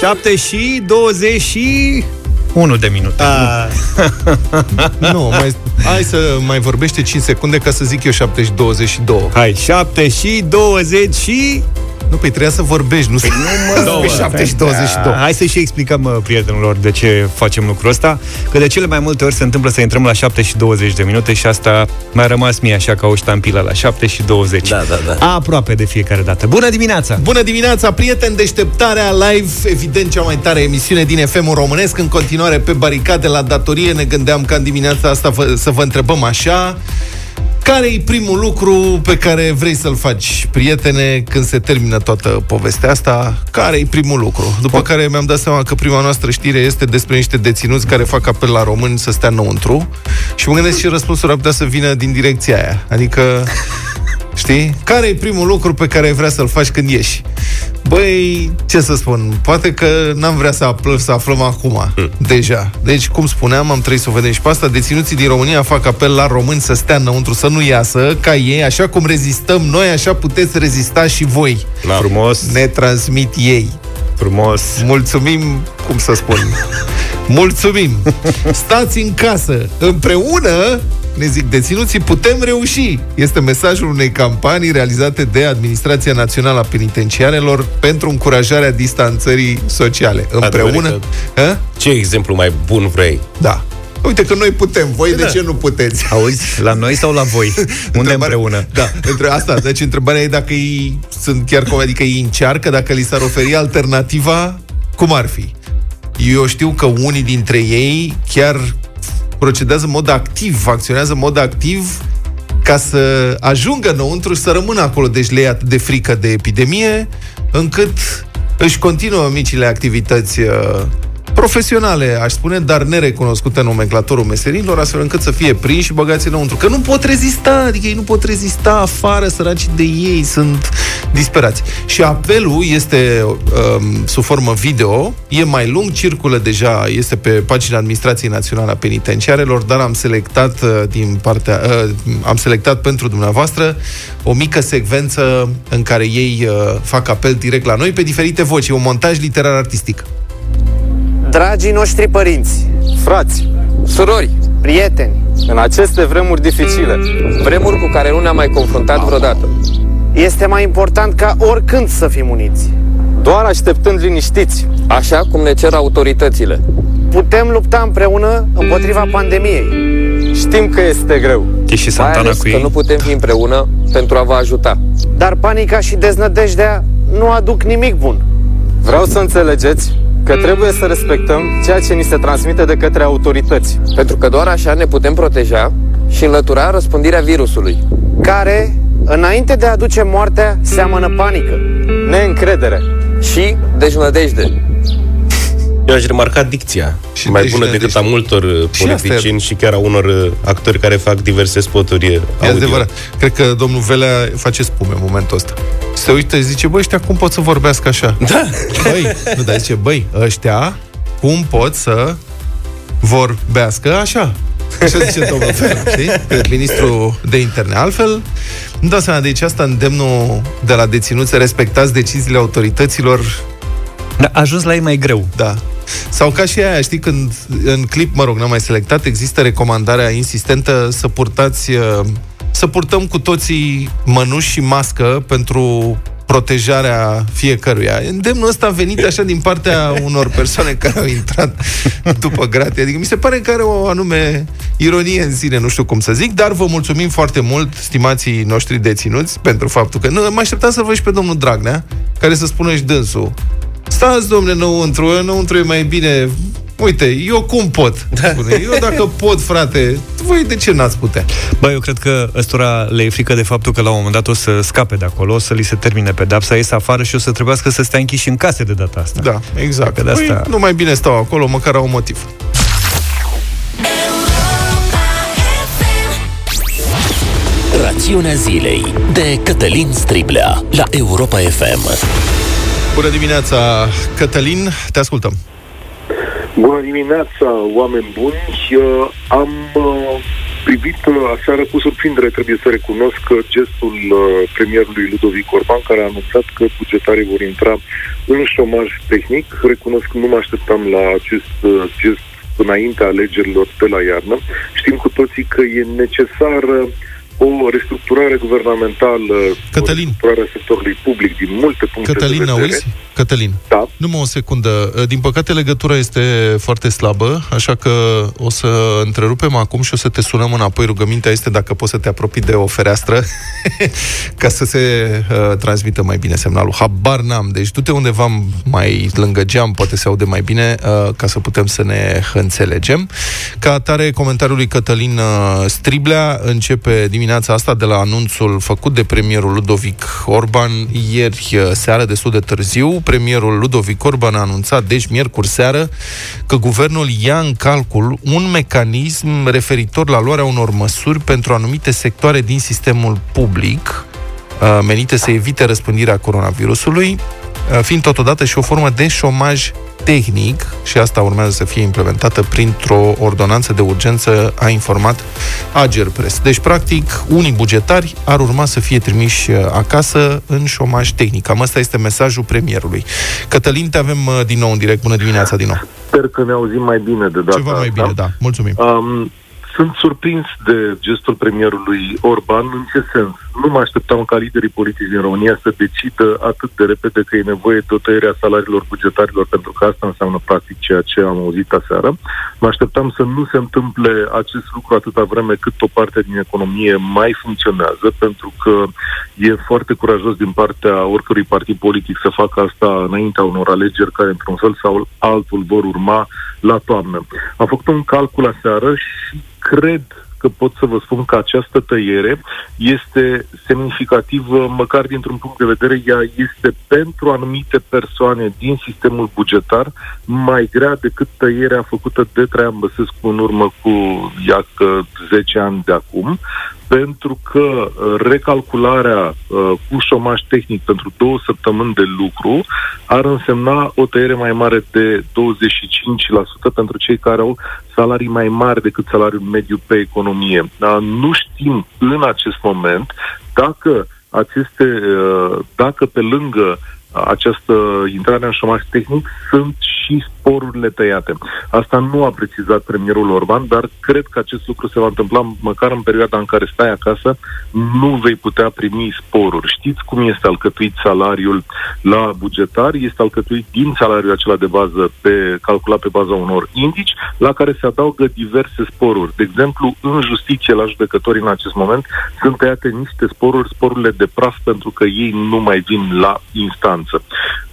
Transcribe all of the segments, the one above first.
7 și 20 și 1 de minute. A... nu, mai, hai să mai vorbește 5 secunde ca să zic eu 7 și 22. Hai, 7 și 20 și... Nu, păi trebuia să vorbești, nu păi să nu mă 7 și 22. Hai să și explicăm prietenilor de ce facem lucrul ăsta, că de cele mai multe ori se întâmplă să intrăm la 7 și 20 de minute și asta mi-a rămas mie așa ca o ștampilă la 7 și 20. Da, da, da. Aproape de fiecare dată. Bună dimineața! Bună dimineața, prieteni, deșteptarea live, evident cea mai tare emisiune din FM românesc, în continuare pe baricade la datorie, ne gândeam ca în dimineața asta să vă întrebăm așa, care e primul lucru pe care vrei să-l faci, prietene, când se termină toată povestea asta? Care e primul lucru? După care mi-am dat seama că prima noastră știre este despre niște deținuți care fac apel la români să stea înăuntru și mă gândesc și răspunsul ar putea să vină din direcția aia. Adică Știi? Care e primul lucru pe care ai vrea să-l faci când ieși? Băi, ce să spun, poate că n-am vrea să, aflăm, să aflăm acum, mm. deja. Deci, cum spuneam, am trebuit să o vedem și pe asta, deținuții din România fac apel la români să stea înăuntru, să nu iasă, ca ei, așa cum rezistăm noi, așa puteți rezista și voi. Da. Frumos. Ne transmit ei. Frumos. Mulțumim, cum să spun, mulțumim. Stați în casă, împreună ne zic deținuții, putem reuși. Este mesajul unei campanii realizate de Administrația Națională a Penitenciarelor pentru încurajarea distanțării sociale. Împreună... Ce exemplu mai bun vrei? Da. Uite că noi putem, voi da. de ce nu puteți? Auzi, la noi sau la voi? Unde împreună? Da, între asta, deci întrebarea e dacă ei sunt chiar cum, adică ei încearcă, dacă li s-ar oferi alternativa, cum ar fi? Eu știu că unii dintre ei chiar procedează în mod activ, acționează în mod activ ca să ajungă înăuntru și să rămână acolo. Deci le e atât de frică de epidemie, încât își continuă micile activități uh, profesionale, aș spune, dar nerecunoscute în nomenclatorul meserilor, astfel încât să fie prinși și băgați înăuntru. Că nu pot rezista, adică ei nu pot rezista afară, săraci de ei, sunt disperați. Și apelul este um, sub formă video, e mai lung, circulă deja, este pe pagina Administrației Naționale a Penitenciarelor, dar am selectat uh, din partea, uh, am selectat pentru dumneavoastră o mică secvență în care ei uh, fac apel direct la noi pe diferite voci, e un montaj literar artistic. Dragii noștri părinți, frați, surori, prieteni, în aceste vremuri dificile, vremuri cu care nu ne-am mai confruntat vreodată, este mai important ca oricând să fim uniți. Doar așteptând liniștiți, așa cum ne cer autoritățile. Putem lupta împreună împotriva pandemiei. Știm că este greu. Și Santana cu ei. că nu putem fi împreună pentru a vă ajuta. Dar panica și deznădejdea nu aduc nimic bun. Vreau să înțelegeți că trebuie să respectăm ceea ce ni se transmite de către autorități. Pentru că doar așa ne putem proteja și înlătura răspândirea virusului. Care, înainte de a aduce moartea, seamănă panică. Neîncredere. Și deznădejde. Eu aș remarca dicția și mai bună decât a multor uh, și politicieni și chiar a unor uh, actori care fac diverse spoturi uh, E adevărat. Cred că domnul Velea face spume în momentul ăsta. Se uită și zice, băi, ăștia cum pot să vorbească așa? Da. Băi, nu, dar zice, băi, ăștia cum pot să vorbească așa? Așa zice domnul Velea, știi? Cred, ministru de interne. Altfel, nu dau seama, deci asta îndemnul de la deținuți să respectați deciziile autorităților a ajuns la ei mai greu. Da. Sau ca și aia, știi, când în clip, mă rog, n-am mai selectat, există recomandarea insistentă să purtați, uh, să purtăm cu toții mănuși și mască pentru protejarea fiecăruia. Îndemnul ăsta a venit așa din partea unor persoane care au intrat după gratie. Adică mi se pare că are o anume ironie în sine, nu știu cum să zic, dar vă mulțumim foarte mult, stimații noștri deținuți, pentru faptul că... Nu, mă așteptam să văd și pe domnul Dragnea, care să spună și dânsul Stați, domnule, înăuntru, înăuntru e mai bine. Uite, eu cum pot? Da. Spune. Eu dacă pot, frate, voi de ce n-ați putea? Bă, eu cred că ăstora le e frică de faptul că la un moment dat o să scape de acolo, o să li se termine pedapsa, ies afară și o să trebuiască să stea închiși în case de data asta. Da, exact. De asta... Păi, nu mai bine stau acolo, măcar au un motiv. Rațiunea zilei de Cătălin Striblea la Europa FM. Bună dimineața, Cătălin, te ascultăm. Bună dimineața, oameni buni. Uh, am uh, privit uh, aseară cu surprindere, trebuie să recunosc că gestul uh, premierului Ludovic Orban, care a anunțat că bugetarii vor intra în șomaj tehnic, recunosc că nu mă așteptam la acest uh, gest înaintea alegerilor de la iarnă. Știm cu toții că e necesară o restructurare guvernamentală, Cătălin. o restructurare a sectorului public din multe puncte Cătălin, de vedere. auzi? Cătălin, Da. numai o secundă. Din păcate, legătura este foarte slabă, așa că o să întrerupem acum și o să te sunăm înapoi. Rugămintea este dacă poți să te apropii de o fereastră ca să se uh, transmită mai bine semnalul. Habar n-am. Deci du-te undeva mai lângă geam, poate se aude mai bine, uh, ca să putem să ne înțelegem. Ca atare, comentariul lui Cătălin uh, Striblea începe dimineața asta de la anunțul făcut de premierul Ludovic Orban ieri uh, seară, destul de târziu. Premierul Ludovic Orban a anunțat, deci miercuri seară, că guvernul ia în calcul un mecanism referitor la luarea unor măsuri pentru anumite sectoare din sistemul public, uh, menite să evite răspândirea coronavirusului, uh, fiind totodată și o formă de șomaj tehnic, și asta urmează să fie implementată printr-o ordonanță de urgență, a informat Agerpres. Deci, practic, unii bugetari ar urma să fie trimiși uh, acasă în șomaj tehnic. Cam asta este mesajul premierului. Cătălin, te avem uh, din nou în direct. Bună dimineața din nou. Sper că ne auzim mai bine de data Ceva mai asta. bine, da. Mulțumim. Um, sunt surprins de gestul premierului Orban. În ce sens? Nu mă așteptam ca liderii politici din România să decidă atât de repede că e nevoie de o tăiere a salariilor bugetarilor, pentru că asta înseamnă practic ceea ce am auzit aseară. Mă așteptam să nu se întâmple acest lucru atâta vreme cât o parte din economie mai funcționează, pentru că e foarte curajos din partea oricărui partid politic să facă asta înaintea unor alegeri care, într-un fel sau altul, vor urma la toamnă. Am făcut un calcul aseară și cred că pot să vă spun că această tăiere este semnificativă, măcar dintr-un punct de vedere, ea este pentru anumite persoane din sistemul bugetar mai grea decât tăierea făcută de Traian Băsescu în urmă cu, iacă, 10 ani de acum, pentru că uh, recalcularea uh, cu șomaj tehnic pentru două săptămâni de lucru ar însemna o tăiere mai mare de 25% pentru cei care au salarii mai mari decât salariul mediu pe economie. Dar nu știm în acest moment dacă aceste, uh, dacă pe lângă această intrare în șomaj tehnic sunt și sporurile tăiate. Asta nu a precizat premierul Orban, dar cred că acest lucru se va întâmpla măcar în perioada în care stai acasă, nu vei putea primi sporuri. Știți cum este alcătuit salariul la bugetar? Este alcătuit din salariul acela de bază pe, calculat pe baza unor indici, la care se adaugă diverse sporuri. De exemplu, în justiție la judecători în acest moment sunt tăiate niște sporuri, sporurile de praf, pentru că ei nu mai vin la instanță.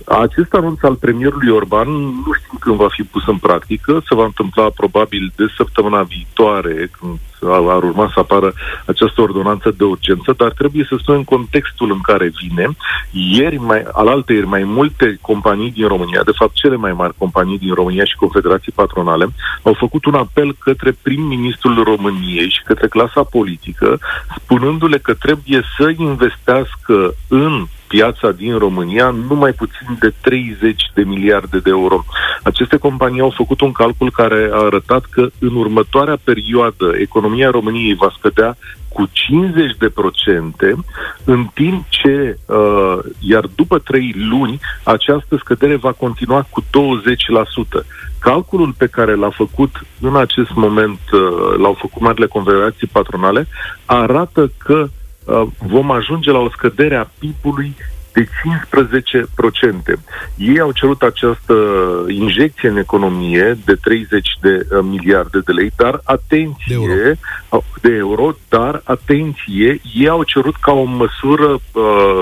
Acest anunț al premierului Orban nu știm când va fi pus în practică, se va întâmpla probabil de săptămâna viitoare, când ar urma să apară această ordonanță de urgență, dar trebuie să spunem contextul în care vine. Ieri, mai, alaltă ieri, mai multe companii din România, de fapt cele mai mari companii din România și confederații patronale, au făcut un apel către prim-ministrul României și către clasa politică, spunându-le că trebuie să investească în piața din România nu mai puțin de 30 de miliarde de euro. Aceste companii au făcut un calcul care a arătat că în următoarea perioadă economia României va scădea cu 50 de procente, în timp ce, uh, iar după 3 luni, această scădere va continua cu 20%. Calculul pe care l-a făcut în acest moment, uh, l-au făcut marile confederații patronale, arată că uh, vom ajunge la o scădere a PIB-ului de 15%. Ei au cerut această injecție în economie de 30 de uh, miliarde de lei, dar atenție, De euro. uh, de euro, dar atenție, ei au cerut ca o măsură uh,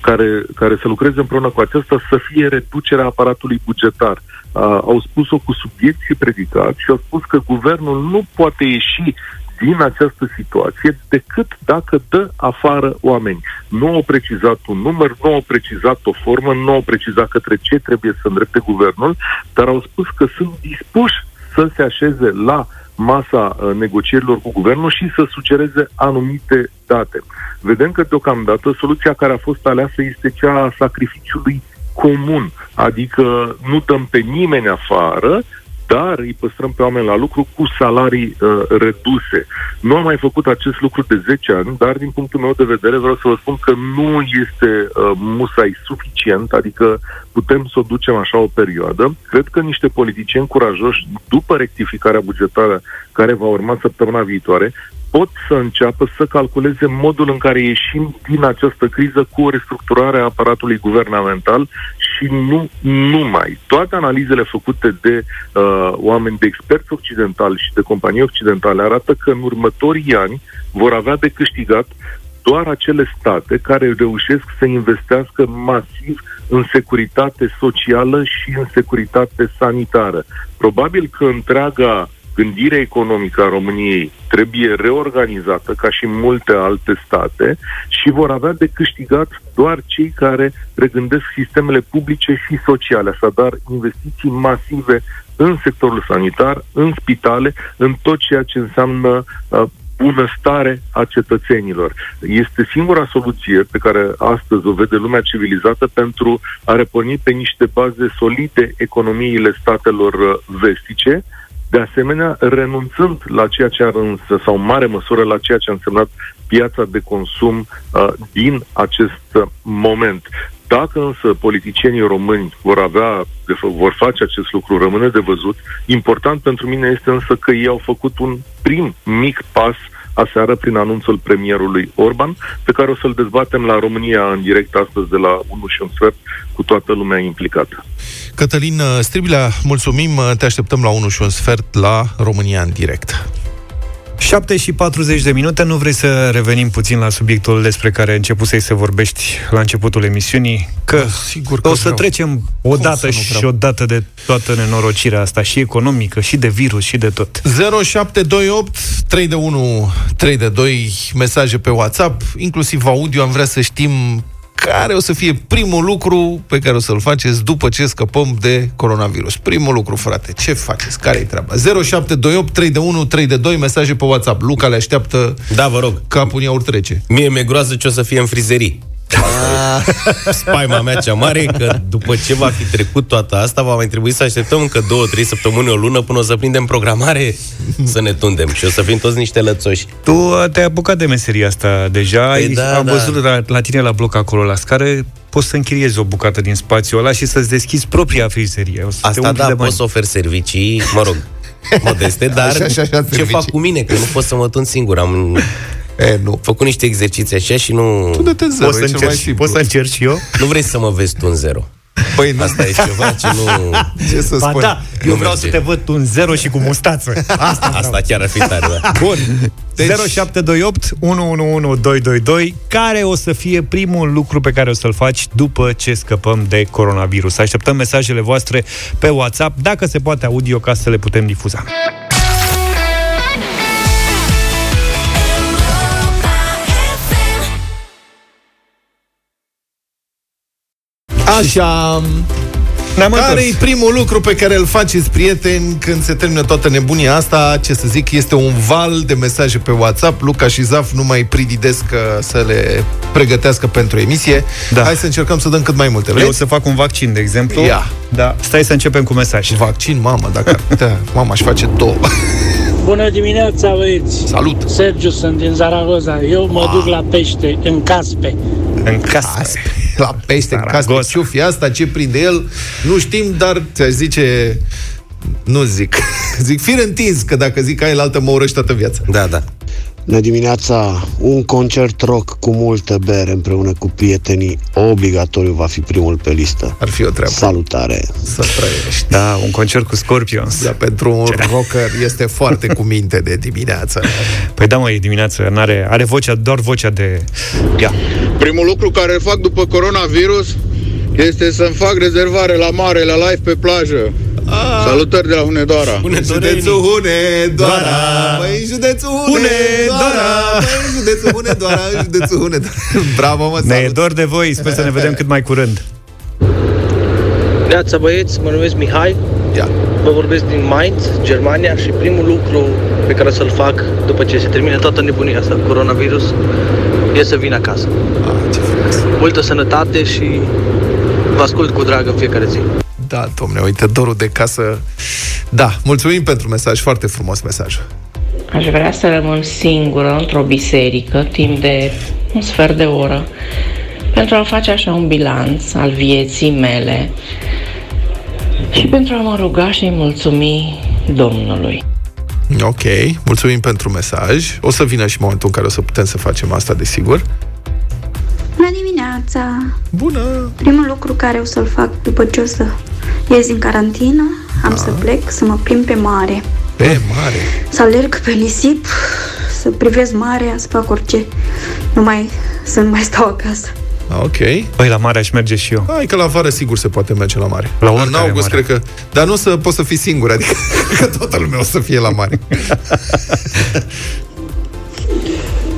care, care să lucreze împreună cu aceasta să fie reducerea aparatului bugetar. Uh, au spus-o cu subiect și predicat și au spus că guvernul nu poate ieși din această situație decât dacă dă afară oameni. Nu au precizat un număr, nu au precizat o formă, nu au precizat către ce trebuie să îndrepte guvernul, dar au spus că sunt dispuși să se așeze la masa uh, negocierilor cu guvernul și să sugereze anumite date. Vedem că deocamdată soluția care a fost aleasă este cea a sacrificiului comun, adică nu dăm pe nimeni afară, dar îi păstrăm pe oameni la lucru cu salarii uh, reduse. Nu am mai făcut acest lucru de 10 ani, dar din punctul meu de vedere vreau să vă spun că nu este uh, musai suficient, adică putem să o ducem așa o perioadă. Cred că niște politicieni curajoși, după rectificarea bugetară care va urma săptămâna viitoare, pot să înceapă să calculeze modul în care ieșim din această criză cu o restructurare a aparatului guvernamental și nu numai. Toate analizele făcute de uh, oameni, de experți occidentali și de companii occidentale arată că în următorii ani vor avea de câștigat doar acele state care reușesc să investească masiv în securitate socială și în securitate sanitară. Probabil că întreaga gândire economică a României trebuie reorganizată ca și multe alte state și vor avea de câștigat doar cei care regândesc sistemele publice și sociale, așadar investiții masive în sectorul sanitar, în spitale, în tot ceea ce înseamnă uh, bunăstare a cetățenilor. Este singura soluție pe care astăzi o vede lumea civilizată pentru a reporni pe niște baze solide economiile statelor uh, vestice, de asemenea, renunțând la ceea ce ar însă, sau în mare măsură la ceea ce a însemnat piața de consum uh, din acest uh, moment. Dacă însă politicienii români vor avea, de f- vor face acest lucru, rămâne de văzut. Important pentru mine este însă că ei au făcut un prim mic pas aseară prin anunțul premierului Orban, pe care o să-l dezbatem la România în direct astăzi de la 1 și un sfert cu toată lumea implicată. Cătălin Stribilea, mulțumim, te așteptăm la 1 și un sfert la România în direct. 7 și 40 de minute, nu vrei să revenim puțin la subiectul despre care ai început să-i se vorbești la începutul emisiunii? Că, da, sigur că o să vreau. trecem o dată și o dată de toată nenorocirea asta, și economică, și de virus, și de tot. 0728 3 de 1 3 de 2 mesaje pe WhatsApp, inclusiv audio, am vrea să știm care o să fie primul lucru pe care o să-l faceți după ce scăpăm de coronavirus. Primul lucru, frate, ce faceți? Care-i treaba? 0728 3 de 1 3 de 2 mesaje pe WhatsApp. Luca le așteaptă Da, vă rog. capul în iaurt trece. Mie mi-e groază ce o să fie în frizerii. Spaima mea cea mare că după ce va fi trecut toată asta, va mai trebui să așteptăm încă două, trei săptămâni, o lună, până o să prindem programare să ne tundem și o să fim toți niște lățoși. Tu uh, te-ai apucat de meseria asta deja, Păi ai, da, am da. văzut la, la tine la bloc acolo la scară, poți să închiriezi o bucată din spațiul ăla și să-ți deschizi propria frizerie. O să te Asta umpli da, de pot bani. să ofer servicii, mă rog, modeste, dar Așa, așa, așa, ce servicii. fac cu mine? Că nu pot să mă tund singur. Am E, nu. făcut niște exerciții așa și nu... Tu dă-te zero, Poți să, e cel mai încerci, simplu. poți să încerci și eu? Nu vrei să mă vezi tu în zero. Păi, nu. Asta e ceva ce nu... Ce să Ba spun? da, eu Nu vreau merge. să te văd tu în zero și cu mustață. Asta Asta chiar ar fi tare, da. Bun. Deci- 0728 111222 Care o să fie primul lucru pe care o să-l faci după ce scăpăm de coronavirus? Așteptăm mesajele voastre pe WhatsApp, dacă se poate audio, ca să le putem difuza. Așa, Ne-am care e întors. primul lucru pe care îl faceți, prieteni, când se termină toată nebunia asta? Ce să zic, este un val de mesaje pe WhatsApp. Luca și Zaf nu mai prididesc uh, să le pregătească pentru emisie. Da. Hai să încercăm să dăm cât mai multe. Eu Vreți? o să fac un vaccin, de exemplu. Ia. Da. Stai să începem cu mesaj. Vaccin, mamă, dacă ar putea, mama aș face două. Bună dimineața, băieți! Salut! Sergiu, sunt din Zaragoza. Eu mă duc la pește, în caspe. În casă. La pește, în casă, Saragossa. ce fi asta, ce prinde el, nu știm, dar ți-aș zice... Nu zic. Zic, fir întins, că dacă zic aia, altă mă urăști toată viața. Da, da. Bună dimineața! Un concert rock cu multă bere împreună cu prietenii obligatoriu va fi primul pe listă. Ar fi o treabă. Salutare! Să trăiești. Da, un concert cu Scorpions. Da, pentru un rocker este foarte cu minte de dimineață. Păi da, mă, e dimineață, n-are, are vocea, doar vocea de... Ia. Primul lucru care îl fac după coronavirus este să-mi fac rezervare la mare, la live pe plajă. Ah. Salutări de la Hunedoara. Bună, Județul Hunedoara, Băi, județul Hunedoara, Băi, județul Hunedoara, județul Hunedoara. Bravo, mă, Ne e salut. dor de voi, sper să ne vedem cât mai curând. Neața băieți, mă numesc Mihai, Ia. vă vorbesc din Mainz, Germania și primul lucru pe care o să-l fac după ce se termine toată nebunia asta, coronavirus, e să vin acasă. Ah, ce frumos. Multă sănătate și vă ascult cu drag în fiecare zi. Da, domne, uite, dorul de casă. Da, mulțumim pentru mesaj, foarte frumos mesaj. Aș vrea să rămân singură într-o biserică timp de un sfert de oră pentru a face așa un bilanț al vieții mele și pentru a mă ruga și mulțumi Domnului. Ok, mulțumim pentru mesaj. O să vină și momentul în care o să putem să facem asta, desigur. Bună dimineața! Bună! Primul lucru care o să-l fac după ce o să ies din carantină, am să plec să mă plimb pe mare. Pe mare? Să alerg pe nisip, să privesc marea, să fac orice. Nu mai, să nu mai stau acasă. Ok. Păi la mare aș merge și eu. Hai că la vară sigur se poate merge la mare. La în oricare august mare. cred că... Dar nu o să poți să fii singur, adică că toată lumea o să fie la mare.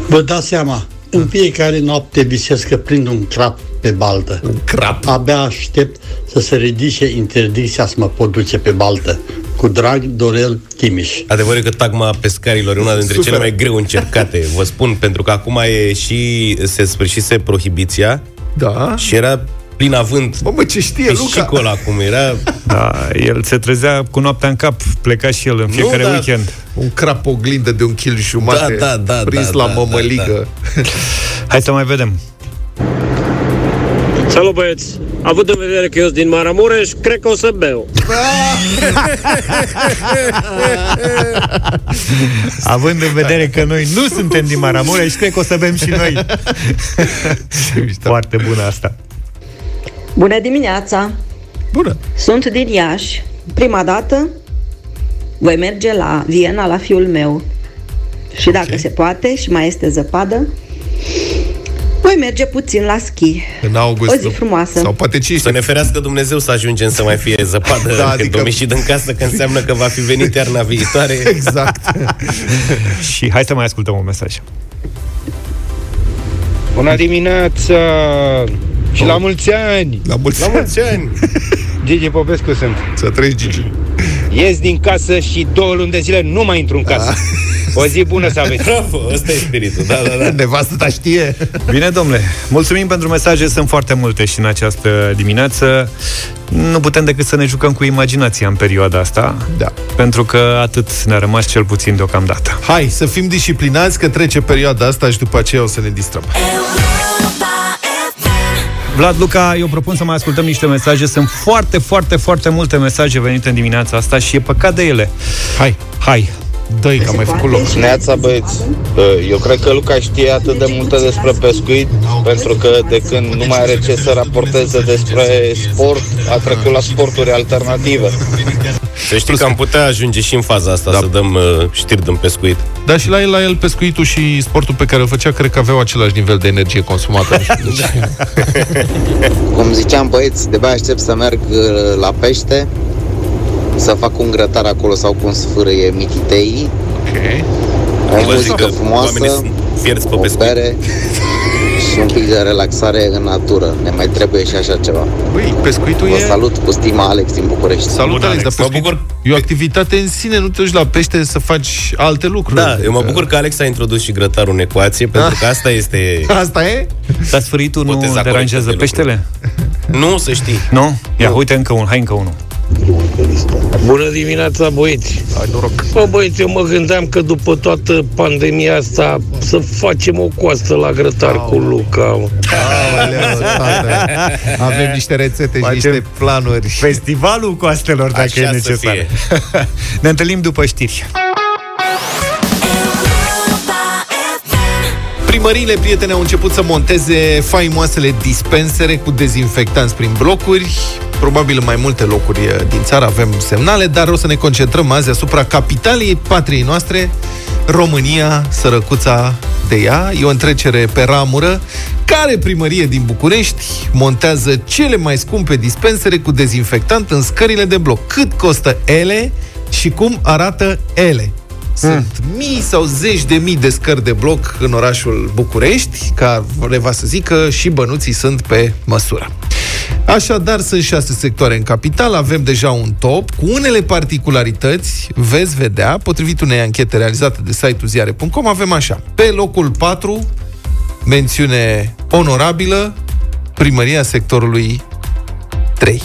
Vă dați seama, în fiecare noapte visez că prind un crap pe baltă. Un crap? Abia aștept să se ridice interdicția să mă pot duce pe baltă. Cu drag, Dorel Timiș. Adevărul e că tagma pescarilor e una dintre Super. cele mai greu încercate, vă spun, pentru că acum e și se sfârșise prohibiția da. și era plin avânt. Bă, mă, ce știe Luca? ăla acum era... Da, el se trezea cu noaptea în cap, pleca și el în fiecare da. weekend. Un crap oglindă de un kil jumate Da, da, da, prins da, la da, mămăligă. Hai să mai vedem. Salut băieți! Având în vedere că eu sunt din Maramureș, cred că o să beau. Având în vedere că noi nu suntem din Maramureș, cred că o să bem și noi. Foarte bună asta. Bună dimineața! Bună! Sunt din Iași. Prima dată voi merge la Viena la fiul meu. Și dacă se poate și mai este zăpadă, voi merge puțin la schi. În august. O zi frumoasă. Sau poate ce Să ne ferească Dumnezeu să ajungem să mai fie zăpadă Da, da, când adică- adică... ieșit din casă, că înseamnă că va fi venit iarna viitoare. Exact. și hai să mai ascultăm un mesaj. Bună dimineața! Și la mulți ani! La mulți, la mulți ani! Gigi Popescu sunt. Să treci, Gigi. Ies din casă și două luni de zile nu mai intru în casă. O zi bună să aveți. Bravo, ăsta e spiritul, da, da, da. Nevastă ta știe. Bine, domnule. Mulțumim pentru mesaje, sunt foarte multe și în această dimineață. Nu putem decât să ne jucăm cu imaginația în perioada asta. Da. Pentru că atât ne-a rămas cel puțin deocamdată. Hai, să fim disciplinați că trece perioada asta și după aceea o să ne distrăm. Vlad Luca, eu propun să mai ascultăm niște mesaje. Sunt foarte, foarte, foarte multe mesaje venite în dimineața asta și e păcat de ele. Hai. Hai. Dă-i că am mai făcut loc. Neața băieți, eu cred că Luca știe atât de multe despre pescuit pentru că de când nu mai are ce să raporteze despre sport, a trecut la sporturi alternative. Să știi că am putea ajunge și în faza asta da. să dăm uh, știri din pescuit. Dar și la el, la el pescuitul și sportul pe care îl făcea, cred că aveau același nivel de energie consumată. Nu știu de ce. Cum ziceam băieți, de aștept să merg uh, la pește, să fac un grătar acolo sau cum sfârâie mititei. Ok. O Vă zic muzică că frumoasă, oamenii sunt fierți pe o pescuit. bere și un pic de relaxare în natură. Ne mai trebuie și așa ceva. Băi, pescuitul Vă e... salut cu stima Alex din București. Salut, Alex, dar pescuit e o activitate în sine, nu te duci la pește să faci alte lucruri. Da, eu mă bucur că Alex a introdus și grătarul în ecuație, pentru că asta este... Asta e? Dar sfârșitul nu Boteza deranjează corectă de peștele? Nu, să știi. Nu? Ia, uite încă un, hai încă unul. Bună dimineața, băieți! Hai, noroc! Bă, băieți, eu mă gândeam că după toată pandemia asta să facem o coastă la grătar cu Luca. mă. Aoleu, tată. Avem niște rețete și Facem niște planuri. Festivalul coastelor, dacă Așa e să necesar. fie. ne întâlnim după știri. Primăriile prietene au început să monteze faimoasele dispensere cu dezinfectanți prin blocuri. Probabil în mai multe locuri eh, din țară avem semnale, dar o să ne concentrăm azi asupra capitalei patriei noastre, România, sărăcuța de ea. E o întrecere pe ramură. Care primărie din București montează cele mai scumpe dispensere cu dezinfectant în scările de bloc? Cât costă ele și cum arată ele? Sunt mii sau zeci de mii de scări de bloc în orașul București, care va să zică și bănuții sunt pe măsură. Așadar, sunt șase sectoare în capital, avem deja un top, cu unele particularități, veți vedea, potrivit unei anchete realizate de site-ul ziare.com, avem așa. Pe locul 4, mențiune onorabilă, primăria sectorului 3.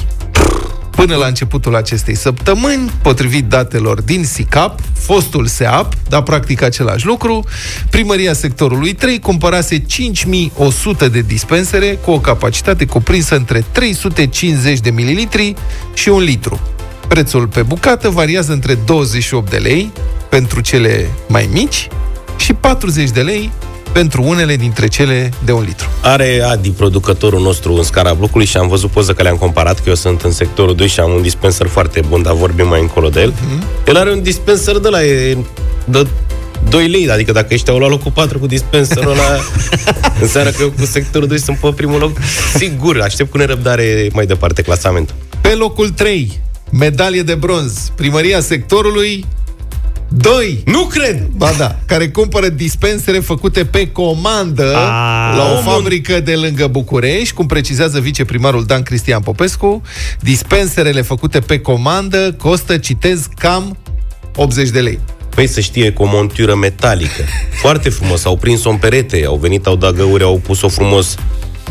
Până la începutul acestei săptămâni, potrivit datelor din SICAP, fostul SEAP, dar practic același lucru, primăria sectorului 3 cumpărase 5100 de dispensere cu o capacitate cuprinsă între 350 de mililitri și un litru. Prețul pe bucată variază între 28 de lei pentru cele mai mici și 40 de lei pentru unele dintre cele de un litru. Are Adi, producătorul nostru în scara blocului și am văzut poză că le-am comparat, că eu sunt în sectorul 2 și am un dispenser foarte bun, dar vorbim mai încolo de el. Mm-hmm. El are un dispenser de la e, de 2 lei, adică dacă ești la locul 4 cu dispenserul ăla, înseamnă că eu cu sectorul 2 sunt pe primul loc. Sigur, aștept cu nerăbdare mai departe clasamentul. Pe locul 3, medalie de bronz, primăria sectorului 2. Nu cred! Ba da, care cumpără dispensere făcute pe comandă A, la o fabrică de lângă București, cum precizează viceprimarul Dan Cristian Popescu. Dispenserele făcute pe comandă costă, citez, cam 80 de lei. Păi să știe, cu o montură metalică. Foarte frumos. Au prins-o în perete, au venit, au dat găuri, au pus-o frumos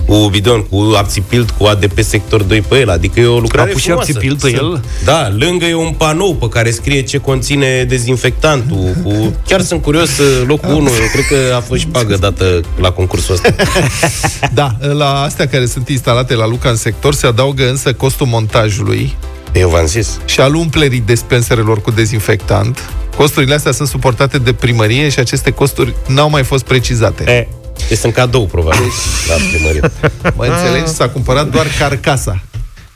cu bidon, cu abțipilt, cu ADP sector 2 pe el, adică e o lucrare A pus și frumoasă. abțipilt pe Sunt- el? Da, lângă e un panou pe care scrie ce conține dezinfectantul. Cu... Chiar sunt curios, uh, locul 1, eu cred că a fost și pagă dată la concursul ăsta. Da, la astea care sunt instalate la Luca în sector se adaugă însă costul montajului Eu v-am zis. și al umplerii dispenserelor cu dezinfectant. Costurile astea sunt suportate de primărie și aceste costuri n-au mai fost precizate. E, Este în cadou, probabil, la primărie. Mă înțelegi? S-a cumpărat doar carcasa.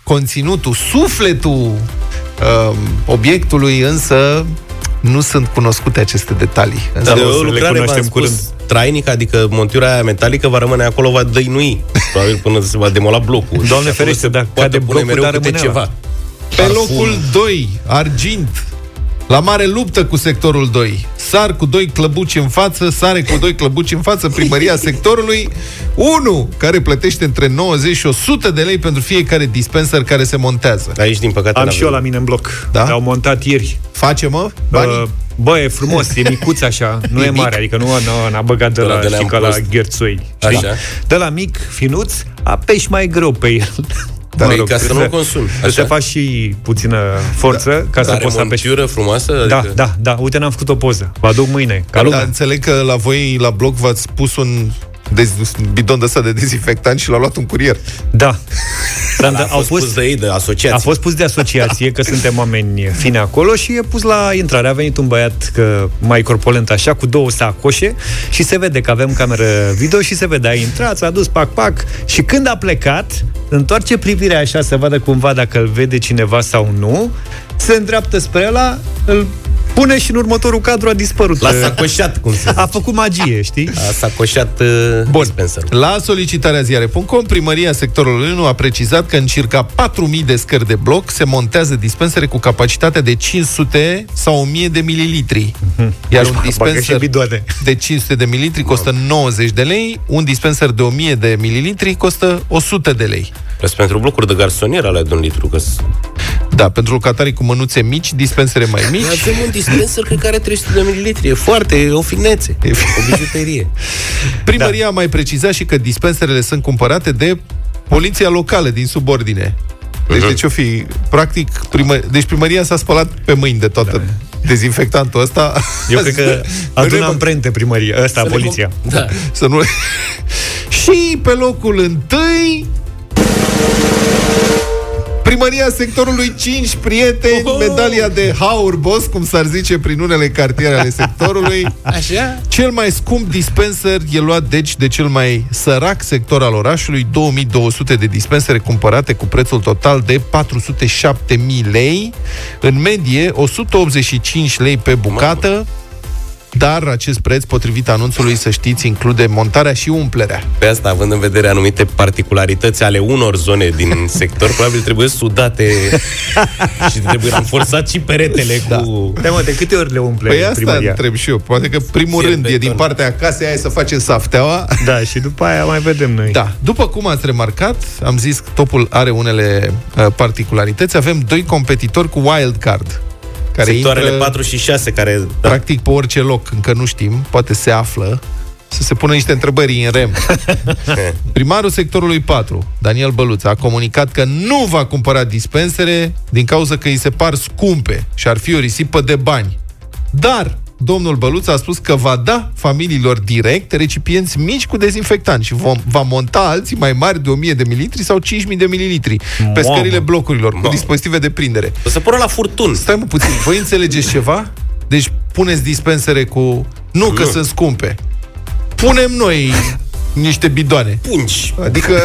Conținutul, sufletul um, obiectului însă nu sunt cunoscute aceste detalii. Da, de o o să le lucrare, v-am cunoaștem spus, curând. trainică, adică montura aia metalică va rămâne acolo, va dăinui. Probabil până se va demola blocul. Doamne Și acolo ferește, se da, poate cade pune blocul, mereu dar câte rămâne ceva. ăla. Pe Parfum. locul 2, argint. La mare luptă cu sectorul 2. Sar cu doi clăbuci în față, sare cu doi clăbuci în față, primăria sectorului 1, care plătește între 90 și 100 de lei pentru fiecare dispenser care se montează. Aici, din păcate, am n-avem. și eu la mine în bloc. Da? Le-au montat ieri. Face, mă? Banii? Uh, Bă, e frumos, e micuț așa, nu E e mic? mare, adică nu n-a, n-a băgat de De la la, de știi, le-am ca la pus. gherțoi. Așa. știi? De la mic, finuț, apeși mai greu pe el. Dar e ca să trebuie nu-l consumi, Trebuie să așa? faci și puțină forță ca să Are poți să apeși. montură frumoasă? Da, Adică... da, da, uite, n-am făcut o poză. Vă aduc mâine. Ca Da, lumea. înțeleg că la voi, la bloc, v-ați pus un dez- bidon de ăsta de dezinfectant și l-a luat un curier. Da. Dar Dar a fost pus de ei, de asociație. A fost pus de asociație, că suntem oameni fine acolo și e pus la intrare. A venit un băiat că, mai corpulent așa, cu două sacoșe și se vede că avem cameră video și se vede, a intrat, s-a dus pac, pac și când a plecat, întoarce privirea așa să vadă cumva dacă îl vede cineva sau nu, se îndreaptă spre ăla, îl pune și în următorul cadru a dispărut. L-a sacoșat, cum se A făcut magie, știi? A sacoșat uh, Bun. dispenserul. La solicitarea ziare.com, primăria sectorului 1 a precizat că în circa 4.000 de scări de bloc se montează dispensere cu capacitate de 500 sau 1.000 de mililitri. Iar un Bagă și dispenser bidoane. de 500 de mililitri costă 90 de lei, un dispenser de 1.000 de mililitri costă 100 de lei. Sunt pentru blocuri de garsonier alea de un litru, că Da, pentru locatarii cu mânuțe mici, dispensere mai mici. Avem un dispenser cred că are 300 de mililitri. E foarte, e o finețe. E o bijuterie. Primăria a mai precizat și că dispenserele sunt cumpărate de poliția locală din subordine. Deci de ce fi? Practic, primă, deci primăria s-a spălat pe mâini de toată dezinfectantul ăsta. Eu cred că adună Noi- amprente primăria, ăsta, Să le poliția. com- Da. Să nu... și pe locul întâi Primăria sectorului 5 prieteni, Oho! medalia de haur boss, cum s-ar zice prin unele cartiere ale sectorului. Așa? Cel mai scump dispenser e luat deci de cel mai sărac sector al orașului, 2200 de dispensere cumpărate cu prețul total de 407.000 lei, în medie 185 lei pe bucată, dar acest preț, potrivit anunțului, să știți, include montarea și umplerea. Pe asta, având în vedere anumite particularități ale unor zone din sector, probabil trebuie sudate și trebuie ranforsat și peretele cu... Da, mă, de câte ori le umple Păi asta primăria? întreb și eu. Poate că primul Fier rând e beton. din partea casei aia să facem safteaua. Da, și după aia mai vedem noi. Da. După cum ați remarcat, am zis că topul are unele uh, particularități. Avem doi competitori cu wildcard. Care Sectoarele intră, 4 și 6 care... Da. practic pe orice loc, încă nu știm, poate se află să se pună niște întrebări în rem. Primarul sectorului 4, Daniel Băluț, a comunicat că nu va cumpăra dispensere din cauza că îi se par scumpe și ar fi o risipă de bani. Dar domnul Băluț a spus că va da familiilor direct recipienți mici cu dezinfectant și vom, va monta alții mai mari de 1000 de mililitri sau 5000 de mililitri pe Mamă. scările blocurilor cu Mamă. dispozitive de prindere. O să pună la furtun. Stai mă puțin, voi înțelegeți ceva? Deci puneți dispensere cu... Nu că Nu. sunt scumpe. Punem noi niște bidoane. Pungi. Adică...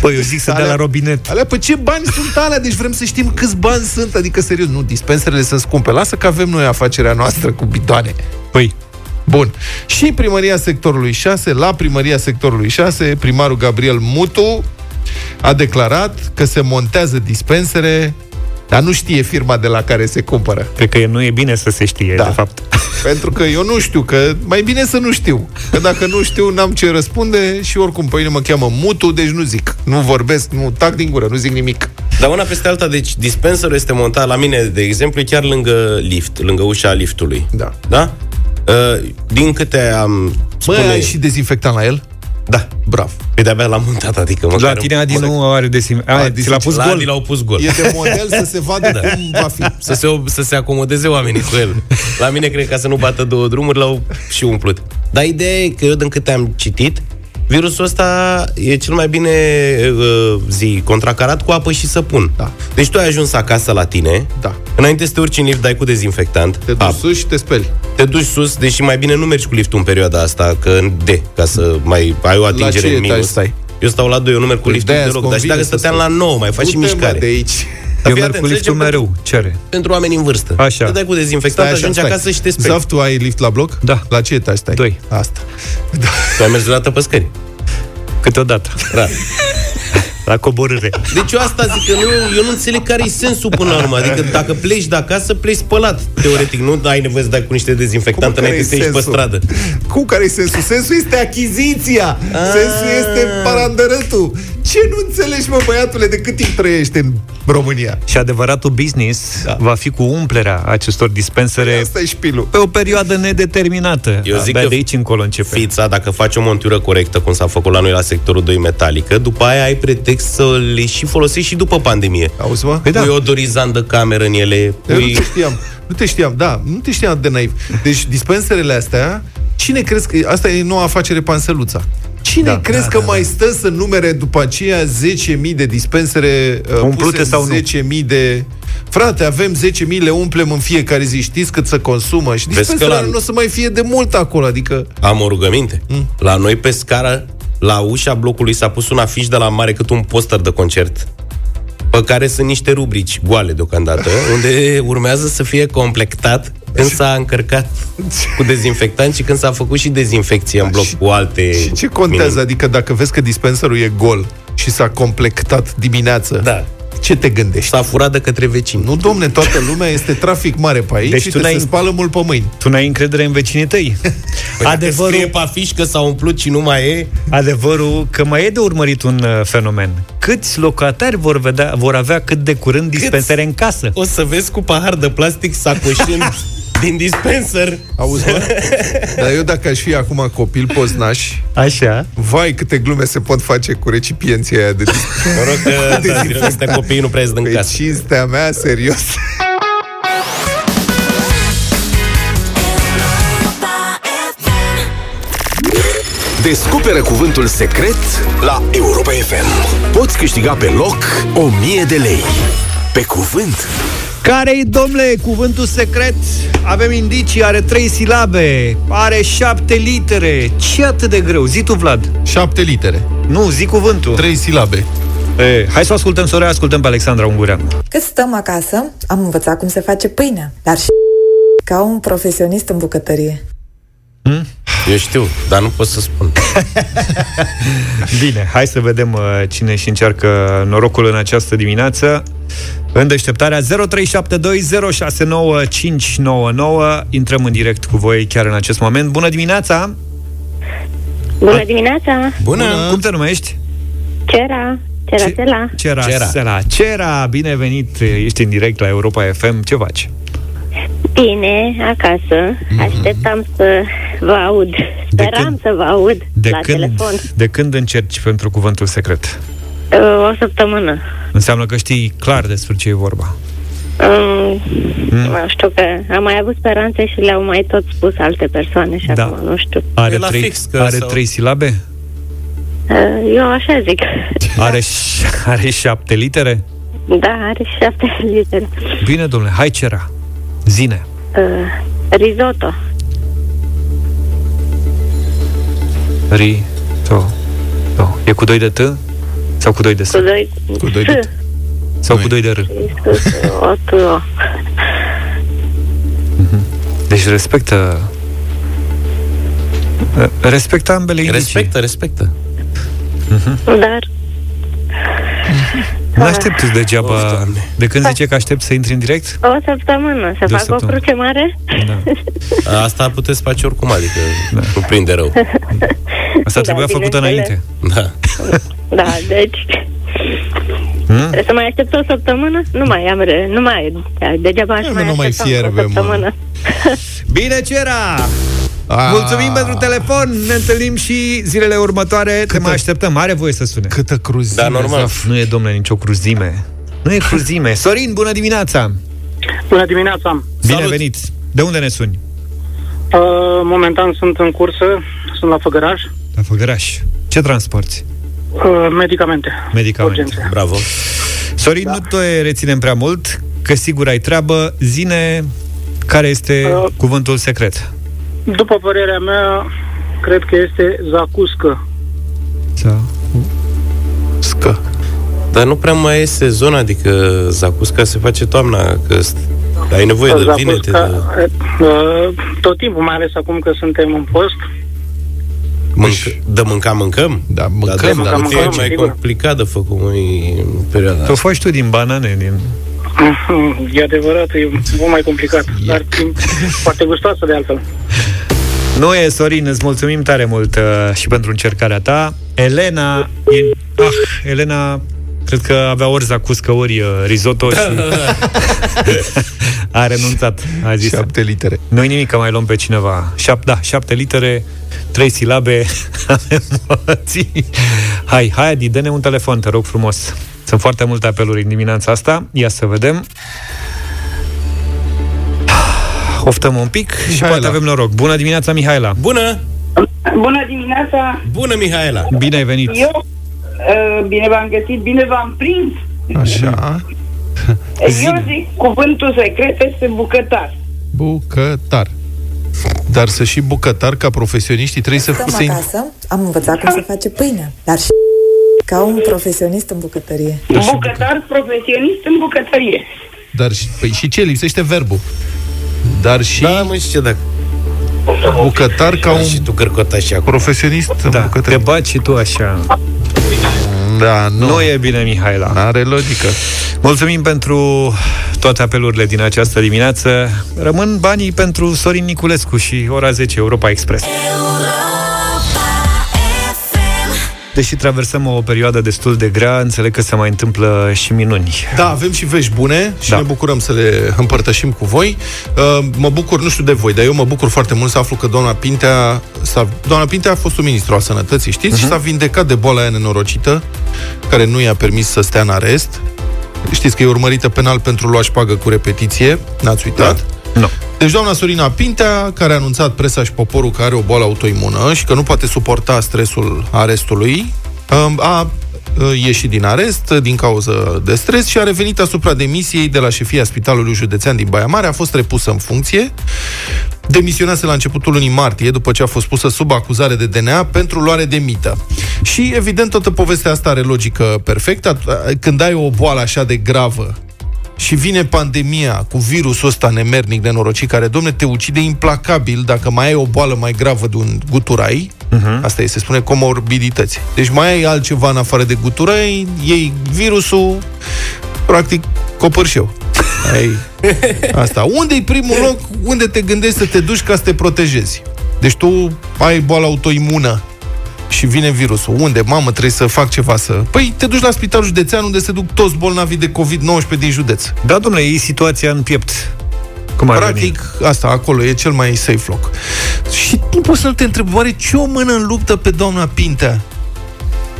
Păi eu zic să dea la robinet. Alea, pe ce bani sunt alea? Deci vrem să știm câți bani sunt. Adică, serios, nu, dispenserele sunt scumpe. Lasă că avem noi afacerea noastră cu bidoane. Păi, Bun. Și primăria sectorului 6, la primăria sectorului 6, primarul Gabriel Mutu a declarat că se montează dispensere, dar nu știe firma de la care se cumpără. cred că nu e bine să se știe, Da. de fapt. Pentru că eu nu știu, că mai bine să nu știu. Că dacă nu știu, n-am ce răspunde și oricum pe mine mă cheamă Mutu, deci nu zic. Nu vorbesc, nu tac din gură, nu zic nimic. Dar una peste alta, deci dispenserul este montat la mine, de exemplu, e chiar lângă lift, lângă ușa liftului. Da. Da? Uh, din câte am Bă, spune... ai și dezinfectant la el? Da. Brav. Păi de-abia l-am montat, adică măcar... La tine Adi nu are desim... A, ți l-a pus la gol? Adi l-au pus gol. E de model să se vadă Da. cum va fi. Să se, să se acomodeze oamenii cu el. La mine, cred că ca să nu bată două drumuri, l-au și umplut. Dar ideea e că eu, din câte am citit, virusul ăsta e cel mai bine uh, zi contracarat cu apă și săpun. Da. Deci tu ai ajuns acasă la tine, Da. înainte să te urci în lift, dai cu dezinfectant, Te duci sus și te speli. te duci sus, deși mai bine nu mergi cu liftul în perioada asta, că în D, ca să mai ai o atingere ce în etaj minus. stai? Eu stau la 2, eu nu merg cu Păi liftul de-aia deloc, îți dar și convine dacă să stăteam la stai. 9, mai faci și Du-te, mă, mișcare. de aici. Eu fii merg atent, cu liftul înțelegem mereu. Cere. Pentru oameni în vârstă. Așa. Te dai cu dezinfectant, ajungi acasă și te speli. Zaf, tu ai lift la bloc? Da. La ce etaj stai? Doi. Asta. Tu ai mers vreodată pe scări. Câteodată. Rar. La coborâre. Deci eu asta zic că nu, eu nu înțeleg care e sensul până la urmă. Adică dacă pleci de acasă, pleci spălat, teoretic. Nu ai nevoie să dai cu niște dezinfectant Cum, înainte să care-i ieși pe sensul? stradă. Cum care e sensul? Sensul este achiziția. Sensul este parandărătul. Ce nu înțelegi, mă, băiatule, de cât timp trăiești în România? Și adevăratul business da. va fi cu umplerea acestor dispensere Asta e șpilul. pe o perioadă nedeterminată. Eu zic Abia că de aici încolo începe. Fița, dacă faci o montură corectă, cum s-a făcut la noi la sectorul 2 metalică, după aia ai pretext să le și folosești și după pandemie. Auzi, mă? Păi da. Pui odorizant de cameră în ele, Eu nu pui... te știam. Nu te știam, da, nu te știam de naiv. Deci dispenserele astea, cine crezi că... Asta e noua afacere Panseluța. Cine Da, crezi da, că da, mai stă să numere după aceea 10.000 de dispensere uh, Umplute puse sau în nu? 10.000 de... Frate, avem 10.000, le umplem în fiecare zi, știți cât să consumă și Vezi că dispenserele la- nu o să mai fie de mult acolo, adică... Am o rugăminte. Mm. La noi pe scară, la ușa blocului s-a pus un afiș de la mare cât un poster de concert pe care sunt niște rubrici goale deocamdată, unde urmează să fie completat când s-a încărcat cu dezinfectant și când s-a făcut și dezinfecție în bloc cu alte... Și ce contează? Adică dacă vezi că dispenserul e gol și s-a completat dimineață, Da. Ce te gândești? S-a furat de către vecini. Nu, domne, toată lumea este trafic mare pe aici Deci și tu te n-ai- se spală mult pe mâini. Tu n-ai încredere în vecinii tăi. Păi adevărul, Scrie pe afiș că s-a umplut și nu mai e. adevărul că mai e de urmărit un uh, fenomen. Câți locatari vor, vedea, vor avea cât de curând dispensere în casă? O să vezi cu pahar de plastic sacoșind din dispenser. Auzi, mă? Dar eu dacă aș fi acum copil poznaș, Așa. vai câte glume se pot face cu recipienții aia de Noroc că da, zilele astea copiii nu prea ies din Pe casă. cinstea mea, serios. Descoperă cuvântul secret la Europa FM. Poți câștiga pe loc 1000 de lei. Pe cuvânt. Care-i, domnule, cuvântul secret? Avem indicii, are trei silabe, are șapte litere. Ce atât de greu? Zi tu, Vlad. Șapte litere. Nu, zi cuvântul. Trei silabe. E, hai să o ascultăm, să o ascultăm pe Alexandra Ungureanu. Cât stăm acasă, am învățat cum se face pâinea, dar și ca un profesionist în bucătărie. Eu știu, dar nu pot să spun. Bine, hai să vedem uh, cine și încearcă norocul în această dimineață. În deșteptarea 0372069599 Intrăm în direct cu voi chiar în acest moment. Bună dimineața! Bună dimineața! Bună! Cum te numești? Cera, Cera, Cera. Cera, Cera. Cera. Cera, bine venit! Ești în direct la Europa FM. Ce faci? Bine, acasă. Așteptam să vă aud. Speram să vă aud De la când, telefon. de când încerci pentru cuvântul secret? Uh, O săptămână. Înseamnă că știi clar despre ce e vorba. Um, Nu știu că am mai avut speranțe și le-au mai tot spus alte persoane și Da. acum nu știu. Are, la trei, fix, că are sau- trei silabe? Uh, Eu așa zic. Are, ș- are șapte litere? Da, are șapte litere. Bine, domnule, hai ce era? Zine. Uh, risotto. Ri, to, to. E cu doi de T? Sau cu doi de S? Cu doi... Cu doi de Sau cu doi de R? O, tu, o. Deci respectă... Respectă ambele indicii. Respectă, respectă. Dar Nu aștepți degeaba. De când zice că aștept să intri în direct? o săptămână. Să De o fac o săptămână. cruce mare? Asta puteți face oricum, adică nu prinde rău. Asta trebuia făcută bineînțeles. înainte. Da. Da, deci... Hmm? Trebuie să mai aștept o săptămână? Nu mai am re... Nu mai... Degeaba aș Nu, mai nu mai aștepta fierbe, o mă. săptămână. Bine, Cera! Ah. Mulțumim pentru telefon, ne întâlnim și zilele următoare. Te mai așteptăm, are voie să sune. Câtă cruzime, Da, normal. Zaf. Nu e, domnule, nicio cruzime. Nu e cruzime. Sorin, bună dimineața! Bună dimineața! Bine venit! De unde ne suni? Uh, momentan sunt în cursă, sunt la Făgăraș, La Făgăraș. Ce transporti? uh, medicamente. Medicamente. Urgențe. Bravo. Sorin, nu te reținem prea mult, că sigur ai treabă. Zine care este Uh. cuvântul secret. După părerea mea, cred că este zacuscă. Să... Scă. Dar nu prea mai e sezon, adică zacusca se face toamna, că st- ai nevoie de vinete. De... uh, tot timpul, mai ales acum că suntem în post. Mânc- de mânca mâncăm? Da, Dar de mâncăm, făcut e mâncăm, mai sigur. complicat de făcut mai în perioada Tu asta. faci tu din banane, din... E adevărat, e mult mai complicat, dar e foarte gustoasă de altfel. Nu e, Sorin, îți mulțumim tare mult uh, și pentru încercarea ta. Elena, e... ah, Elena, cred că avea ori zacuscă, ori uh, risotto și a renunțat. A zis, Șapte litere. noi nimic, că mai luăm pe cineva. Șap, da, șapte litere, trei silabe, avem emoții. Hai, hai, Adi, dă-ne un telefon, te rog frumos. Sunt foarte multe apeluri în dimineața asta. Ia să vedem. Oftăm un pic și Mihaela. poate avem noroc. Bună dimineața, Mihaela! Bună! Bună dimineața! Bună, Mihaela! Bine ai venit! Eu, uh, bine v-am găsit, bine v-am prins. Așa. Eu zic, cuvântul secret este bucătar. Bucătar. Dar să și bucătar ca profesioniștii trebuie să... Stăm să acasă, am învățat cum se face pâinea, dar și ca un profesionist în bucătărie. Bucătar profesionist în bucătărie. Dar și, păi și ce? Lipsește verbul. Dar și Da, mă, și ce dacă... bucătar ca un Și tu cărcota și acum. profesionist în Da, te bucătărie. baci și tu așa. Da, nu. Nu e bine, Mihaela. Are logică. Mulțumim pentru toate apelurile din această dimineață. Rămân banii pentru Sorin Niculescu și ora 10 Europa Express. Deși traversăm o perioadă destul de grea, înțeleg că se mai întâmplă și minuni. Da, avem și vești bune și Da. ne bucurăm să le împărtășim cu voi. Uh, Mă bucur, nu știu de voi, dar eu mă bucur foarte mult să aflu că doamna Pintea, s-a, doamna Pintea a fost un ministru al sănătății, știți, și s-a vindecat de boala aia nenorocită, care nu i-a permis să stea în arest. Știți că e urmărită penal pentru lua șpagă cu repetiție, n-ați uitat? Nu. Deci doamna Sorina Pintea, care a anunțat presa și poporul că are o boală autoimună și că nu poate suporta stresul arestului, um, a uh, ieșit din arest uh, din cauză de stres și a revenit asupra demisiei de la șefia Spitalului Județean din Baia Mare, a fost repusă în funcție, demisionase la începutul lunii martie, după ce a fost pusă sub acuzare de DNA pentru luare de mită. Și, evident, toată povestea asta are logică perfectă. At- Când ai o boală așa de gravă și vine pandemia cu virusul ăsta nemernic, nenorocit, care, domne, te ucide implacabil dacă mai ai o boală mai gravă de un guturai, uh-huh. asta e, se spune comorbidități. Deci mai ai altceva în afară de guturai, iei virusul, practic, copărșeu. Ai asta. Unde e primul loc unde te gândești să te duci ca să te protejezi? Deci tu ai boală autoimună și vine virusul. Unde? Mamă, trebuie să fac ceva să... Păi te duci la spitalul județean unde se duc toți bolnavii de COVID-19 din județ. Da, domnule, e situația în piept. Cum ar Practic, asta, acolo e cel mai safe loc. Și nu poți să te întrebi, oare ce o mână în luptă pe doamna Pintea?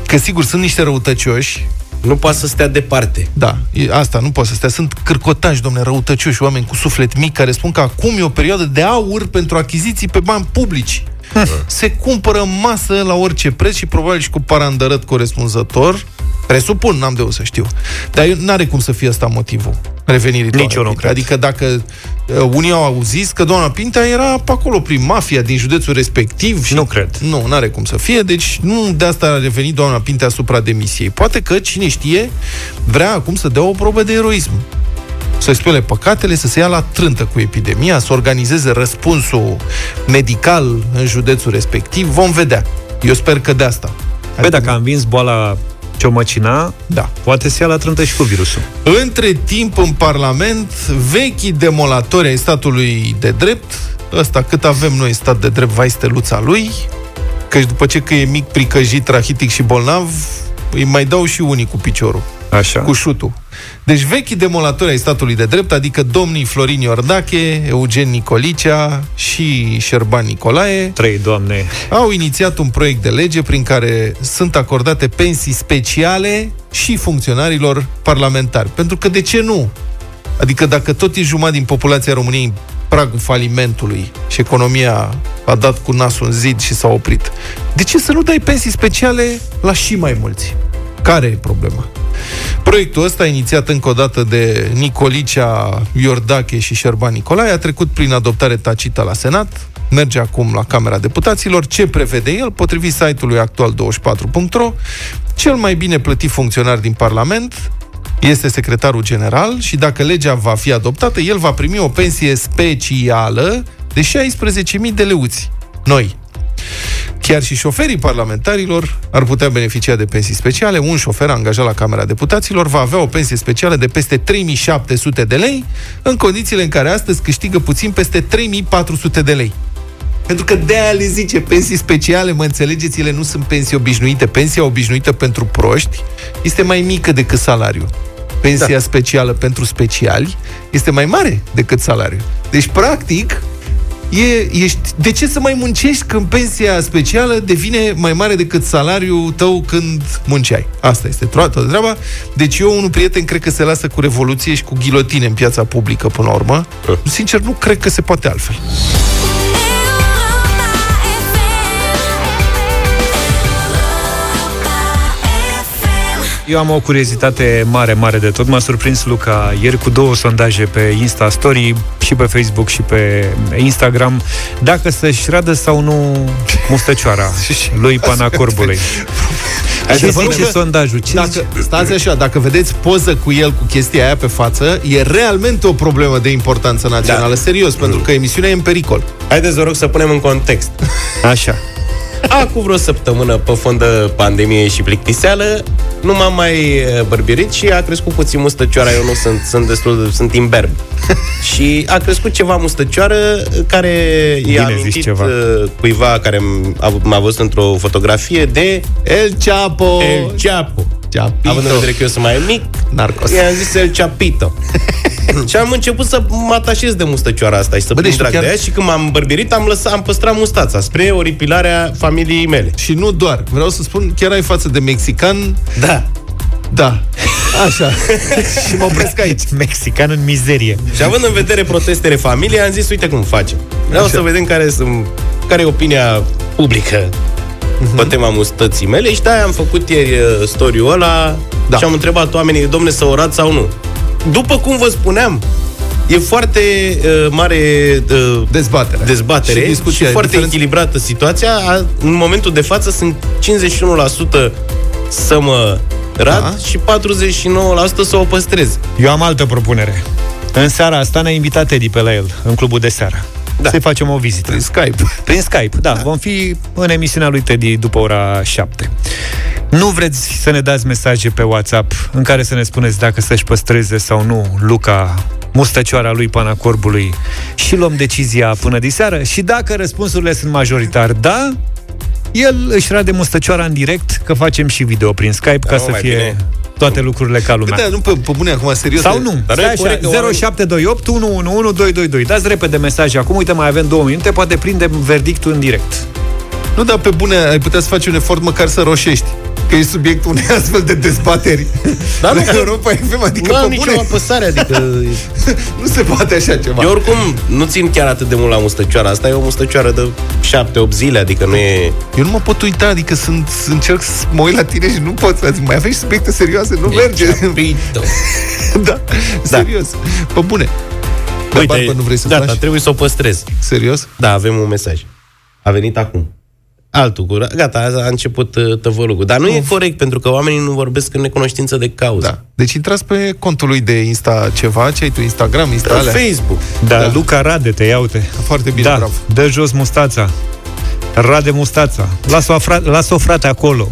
Că sigur, sunt niște răutăcioși, Nu poate să stea departe. da, e, asta nu poate să stea. Sunt cârcotași, domne, răutăcioși, oameni cu suflet mic care spun că acum e o perioadă de aur pentru achiziții pe bani publici. Se cumpără masă la orice preț și probabil și cu parandărăt corespunzător. Presupun, n-am de unde să știu. Dar nu are cum să fie asta motivul revenirii Nici doamnei eu nu Pintea. cred. Adică dacă uh, unii au zis că doamna Pintea era pe acolo prin mafia din județul respectiv și Nu cred. nu, nu are cum să fie, deci nu de asta a revenit doamna Pintea asupra demisiei. Poate că, cine știe, vrea acum să dea o probă de eroism. Să-i spele păcatele, să se ia la trântă cu epidemia, să organizeze răspunsul medical în județul respectiv. Vom vedea. Eu sper că de asta. Păi dacă a învins boala ciomăcina, Da. poate să ia la trântă și cu virusul. Între timp, în Parlament, vechii demolatori ai statului de drept, ăsta cât avem noi stat de drept, vai steluța lui, căci după ce că e mic, pricăjit, rahitic și bolnav, îi mai dau și unii cu piciorul. Așa. Cu șutul. Deci vechii demolatori ai statului de drept, adică domnii Florin Iordache, Eugen Nicolicea și Șerban Nicolae, Trei, doamne. au inițiat un proiect de lege prin care sunt acordate pensii speciale și funcționarilor parlamentari. Pentru că de ce nu? Adică dacă tot e jumătate din populația României în pragul falimentului și economia a dat cu nasul în zid și s-a oprit, de ce să nu dai pensii speciale la și mai mulți? Care e problema? Proiectul ăsta, inițiat încă o dată de Nicolicea, Iordache și Șerban Nicolae, a trecut prin adoptare tacită la Senat, merge acum la Camera Deputaților. Ce prevede el? Potrivit site-ului actual24.ro, cel mai bine plătit funcționar din Parlament este secretarul general și dacă legea va fi adoptată, el va primi o pensie specială de 16.000 de leuți. Noi, Chiar și șoferii parlamentarilor ar putea beneficia de pensii speciale. Un șofer angajat la Camera Deputaților va avea o pensie specială de peste 3700 de lei, în condițiile în care astăzi câștigă puțin peste 3400 de lei. Pentru că de-aia le zice pensii speciale, mă înțelegeți, ele nu sunt pensii obișnuite. Pensia obișnuită pentru proști este mai mică decât salariul. Pensia da. specială pentru speciali este mai mare decât salariul. Deci, practic, e, ești, de ce să mai muncești când pensia specială devine mai mare decât salariul tău când munceai? Asta este toată treaba. Deci eu, unul prieten, cred că se lasă cu revoluție și cu ghilotine în piața publică până la urmă. Sincer, nu cred că se poate altfel. Eu am o curiozitate mare, mare de tot. M-a surprins Luca ieri cu două sondaje pe Insta Story și pe Facebook și pe Instagram dacă să-și radă sau nu mustăcioara lui Pana Corbului. Ce Adevărul zice că sondajul? Ce dacă, zice? stați așa, dacă vedeți poză cu el cu chestia aia pe față, e realmente o problemă de importanță națională, da. serios, pentru că emisiunea e în pericol. Haideți, vă rog, să punem în context. Așa. Acum vreo săptămână, pe fond de pandemie și plictiseală, nu m-am mai eh, bărbirit și a crescut puțin mustăcioara. Eu nu sunt, sunt destul de, sunt imberb. și a crescut ceva mustăcioară care Bine i-a zici amintit ceva. eh, cuiva care m-a, m-a văzut într-o fotografie de El Chapo! El Chapo. Chapito. Având în vedere că eu sunt mai mic, Narcos. i-am zis El Chapito. și am început să mă atașez de mustăcioara asta și să Bă, prind deci tu drag de chiar- ea și când m-am bărbirit am, lăsat, am păstrat mustața spre oripilarea familiei mele. Și nu doar. Vreau să spun, chiar ai față de mexican. Da. Da. Așa. și mă opresc aici. Mexican în mizerie. Și având în vedere protestele familiei, am zis, uite cum facem. Vreau Așa. să vedem care, sunt, care e opinia publică Mhm. pe tema mustății mele și de-aia am făcut ieri uh, story-ul ăla Da. și am întrebat oamenii, domne, să orați sau nu. După cum vă spuneam, e foarte uh, mare uh, Dezbatere. dezbatere Și și, discuție, și foarte diferență- echilibrată situația. A, în momentul de față sunt 51% să mă rad Da. și 49% să o păstrez. Eu am altă propunere. În seara asta ne-a invitat Edi pe la el, în clubul de seară. Da. Să-i facem o vizită. Prin Skype. Prin Skype, da. Vom fi în emisiunea lui Teddy după ora 7. Nu vreți să ne dați mesaje pe WhatsApp în care să ne spuneți dacă să-și păstreze sau nu Luca mustăcioara lui pana corbului și luăm decizia până diseară și dacă răspunsurile sunt majoritar da, el își rade mustăcioara în direct, că facem și video prin Skype ca Da, să mai fie bine. Toate lucrurile ca lumea. Da, nu pe, pe bune acum, serios. Sau nu? Dar Stai nu e corect că așa, oamenii- 0728 111222. Dați repede mesaje. Acum, uite, mai avem două minute, poate prindem verdictul în direct. Nu, dar pe bune, ai putea să faci un efort măcar să roșești. Că e subiectul unei astfel de dezbateri. Dar la nu, că- Europa FM, adică nu am pe nicio bune. apăsare, adică... nu se poate așa ceva. Eu oricum nu țin chiar atât de mult la mustăcioara asta, e o mustăcioară de 7-8 zile, adică nu e... Eu nu mă pot uita, adică sunt, încerc să mă uit la tine și nu pot să zic, mai aveți subiecte serioase? Nu merge. da, serios. Pe bune. Dar, Uite, Barbă, nu vrei să gata, faci? trebuie să o păstrez. Serios? Da, avem un mesaj. A venit acum. Altul cu... Gata, a început uh, tăvălugul. Dar nu e corect, pentru că oamenii nu vorbesc în necunoștință de cauză. Da. Deci intrați pe contul lui de Insta ceva, ce ai tu, Instagram, Insta Pe alea? Facebook. Da, da. Luca Rade, te ia uite. Foarte bine, da, bravo. dă jos mustața. Rade mustața. Lasă-o, fra- lasă-o frate acolo.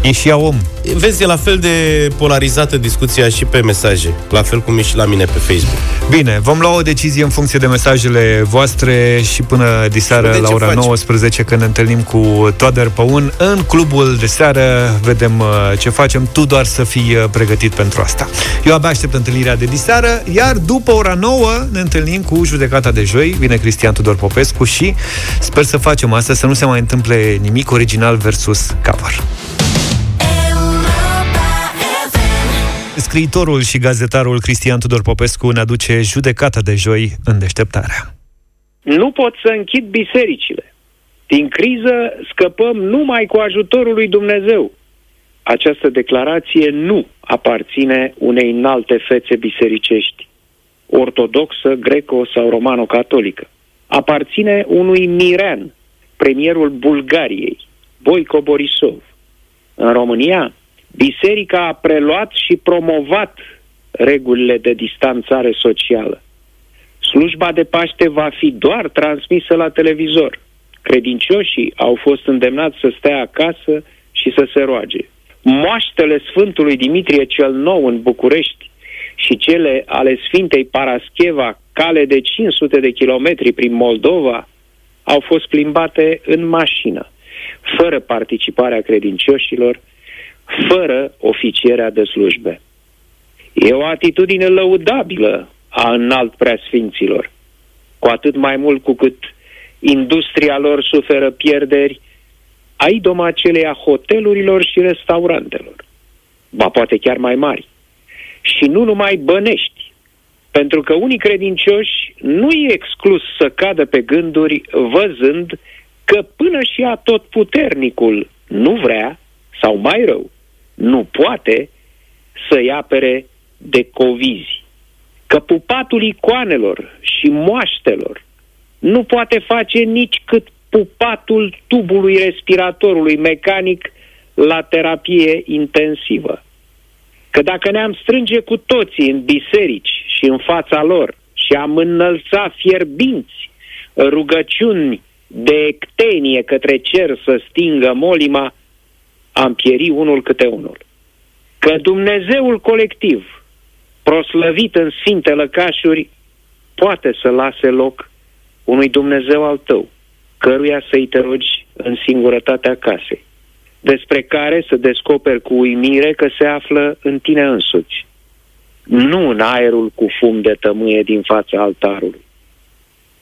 E și ea om. Vezi, e la fel de polarizată discuția și pe mesaje, la fel cum e și la mine pe Facebook. Bine, vom lua o decizie în funcție de mesajele voastre și până diseară De la ce ora faci? 19 când ne întâlnim cu Toader Păun în clubul de seară. Vedem uh, ce facem. Tu doar să fii uh, pregătit pentru asta. Eu abia aștept întâlnirea de diseară, iar după ora 9 ne întâlnim cu judecata de joi. Vine Cristian Tudor Popescu și sper să facem asta, să nu se mai întâmple nimic original versus cover. Scriitorul și gazetarul Cristian Tudor Popescu ne aduce judecata de joi în deșteptarea. Nu pot să închid bisericile. Din criză scăpăm numai cu ajutorul lui Dumnezeu. Această declarație nu aparține unei înalte fețe bisericești, ortodoxă, greco sau romano-catolică. Aparține unui mirean, premierul Bulgariei, Boico Borisov. În România, biserica a preluat și promovat regulile de distanțare socială. Slujba de Paște va fi doar transmisă la televizor. Credincioșii au fost îndemnați să stea acasă și să se roage. Moaștele Sfântului Dimitrie cel Nou în București și cele ale Sfintei Parascheva, cale de 500 de kilometri prin Moldova, au fost plimbate în mașină, fără participarea credincioșilor, fără oficierea de slujbe. E o atitudine lăudabilă a înalt preasfinților, cu atât mai mult cu cât industria lor suferă pierderi a idoma acelei a hotelurilor și restaurantelor, ba poate chiar mai mari. Și nu numai bănești, pentru că unii credincioși nu e exclus să cadă pe gânduri văzând că până și a tot puternicul nu vrea, sau mai rău, nu poate să-i apere de covizi. Că pupatul icoanelor și moaștelor nu poate face nici cât pupatul tubului respiratorului mecanic la terapie intensivă. Că dacă ne-am strânge cu toții în biserici și în fața lor și am înălța fierbinți rugăciuni de ectenie către cer să stingă molima, am pieri unul câte unul. Că Dumnezeul colectiv, proslăvit în sfinte lăcașuri, poate să lase loc unui Dumnezeu al tău, căruia să-i te rogi în singurătatea casei, despre care să descoperi cu uimire că se află în tine însuți, nu în aerul cu fum de tămâie din fața altarului.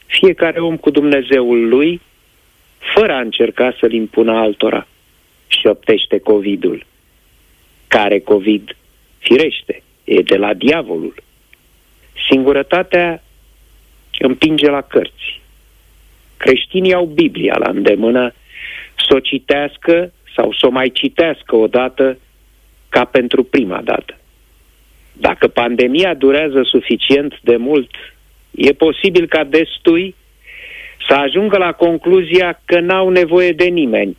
Fiecare om cu Dumnezeul lui, fără a încerca să-l impună altora, și șoptește COVID-ul. Care COVID? Firește, e de la diavolul. Singurătatea împinge la cărți. Creștinii au Biblia la îndemână să o citească sau să o mai citească odată ca pentru prima dată. Dacă pandemia durează suficient de mult, e posibil ca destui să ajungă la concluzia că n-au nevoie de nimeni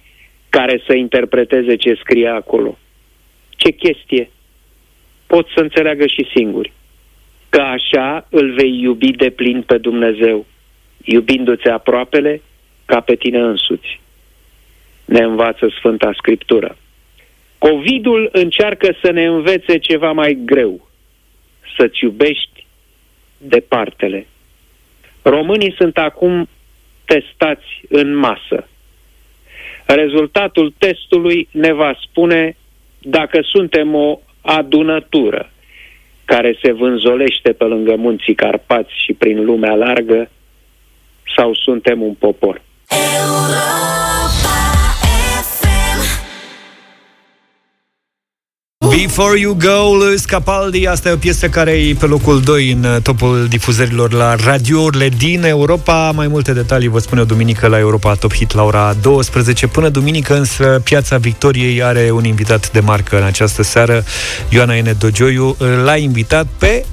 care să interpreteze ce scrie acolo. Ce chestie? Pot să înțeleagă și singuri. Că așa îl vei iubi de plin pe Dumnezeu, iubindu-ți aproapele ca pe tine însuți. Ne învață Sfânta Scriptură. Covidul încearcă să ne învețe ceva mai greu, să-ți iubești departele. Românii sunt acum testați în masă. Rezultatul testului ne va spune dacă suntem o adunătură care se vânzolește pe lângă munții Carpați și prin lumea largă, sau suntem un popor? Before You Go, Luis Capaldi Asta e o piesă care e pe locul 2 în uh, topul difuzărilor la radiourile din Europa. Mai multe detalii vă spune o duminică la Europa Top Hit la ora 12 Până duminică însă Piața Victoriei are un invitat de marcă în această seară Ioana Ene Dogioiu. L-a invitat pe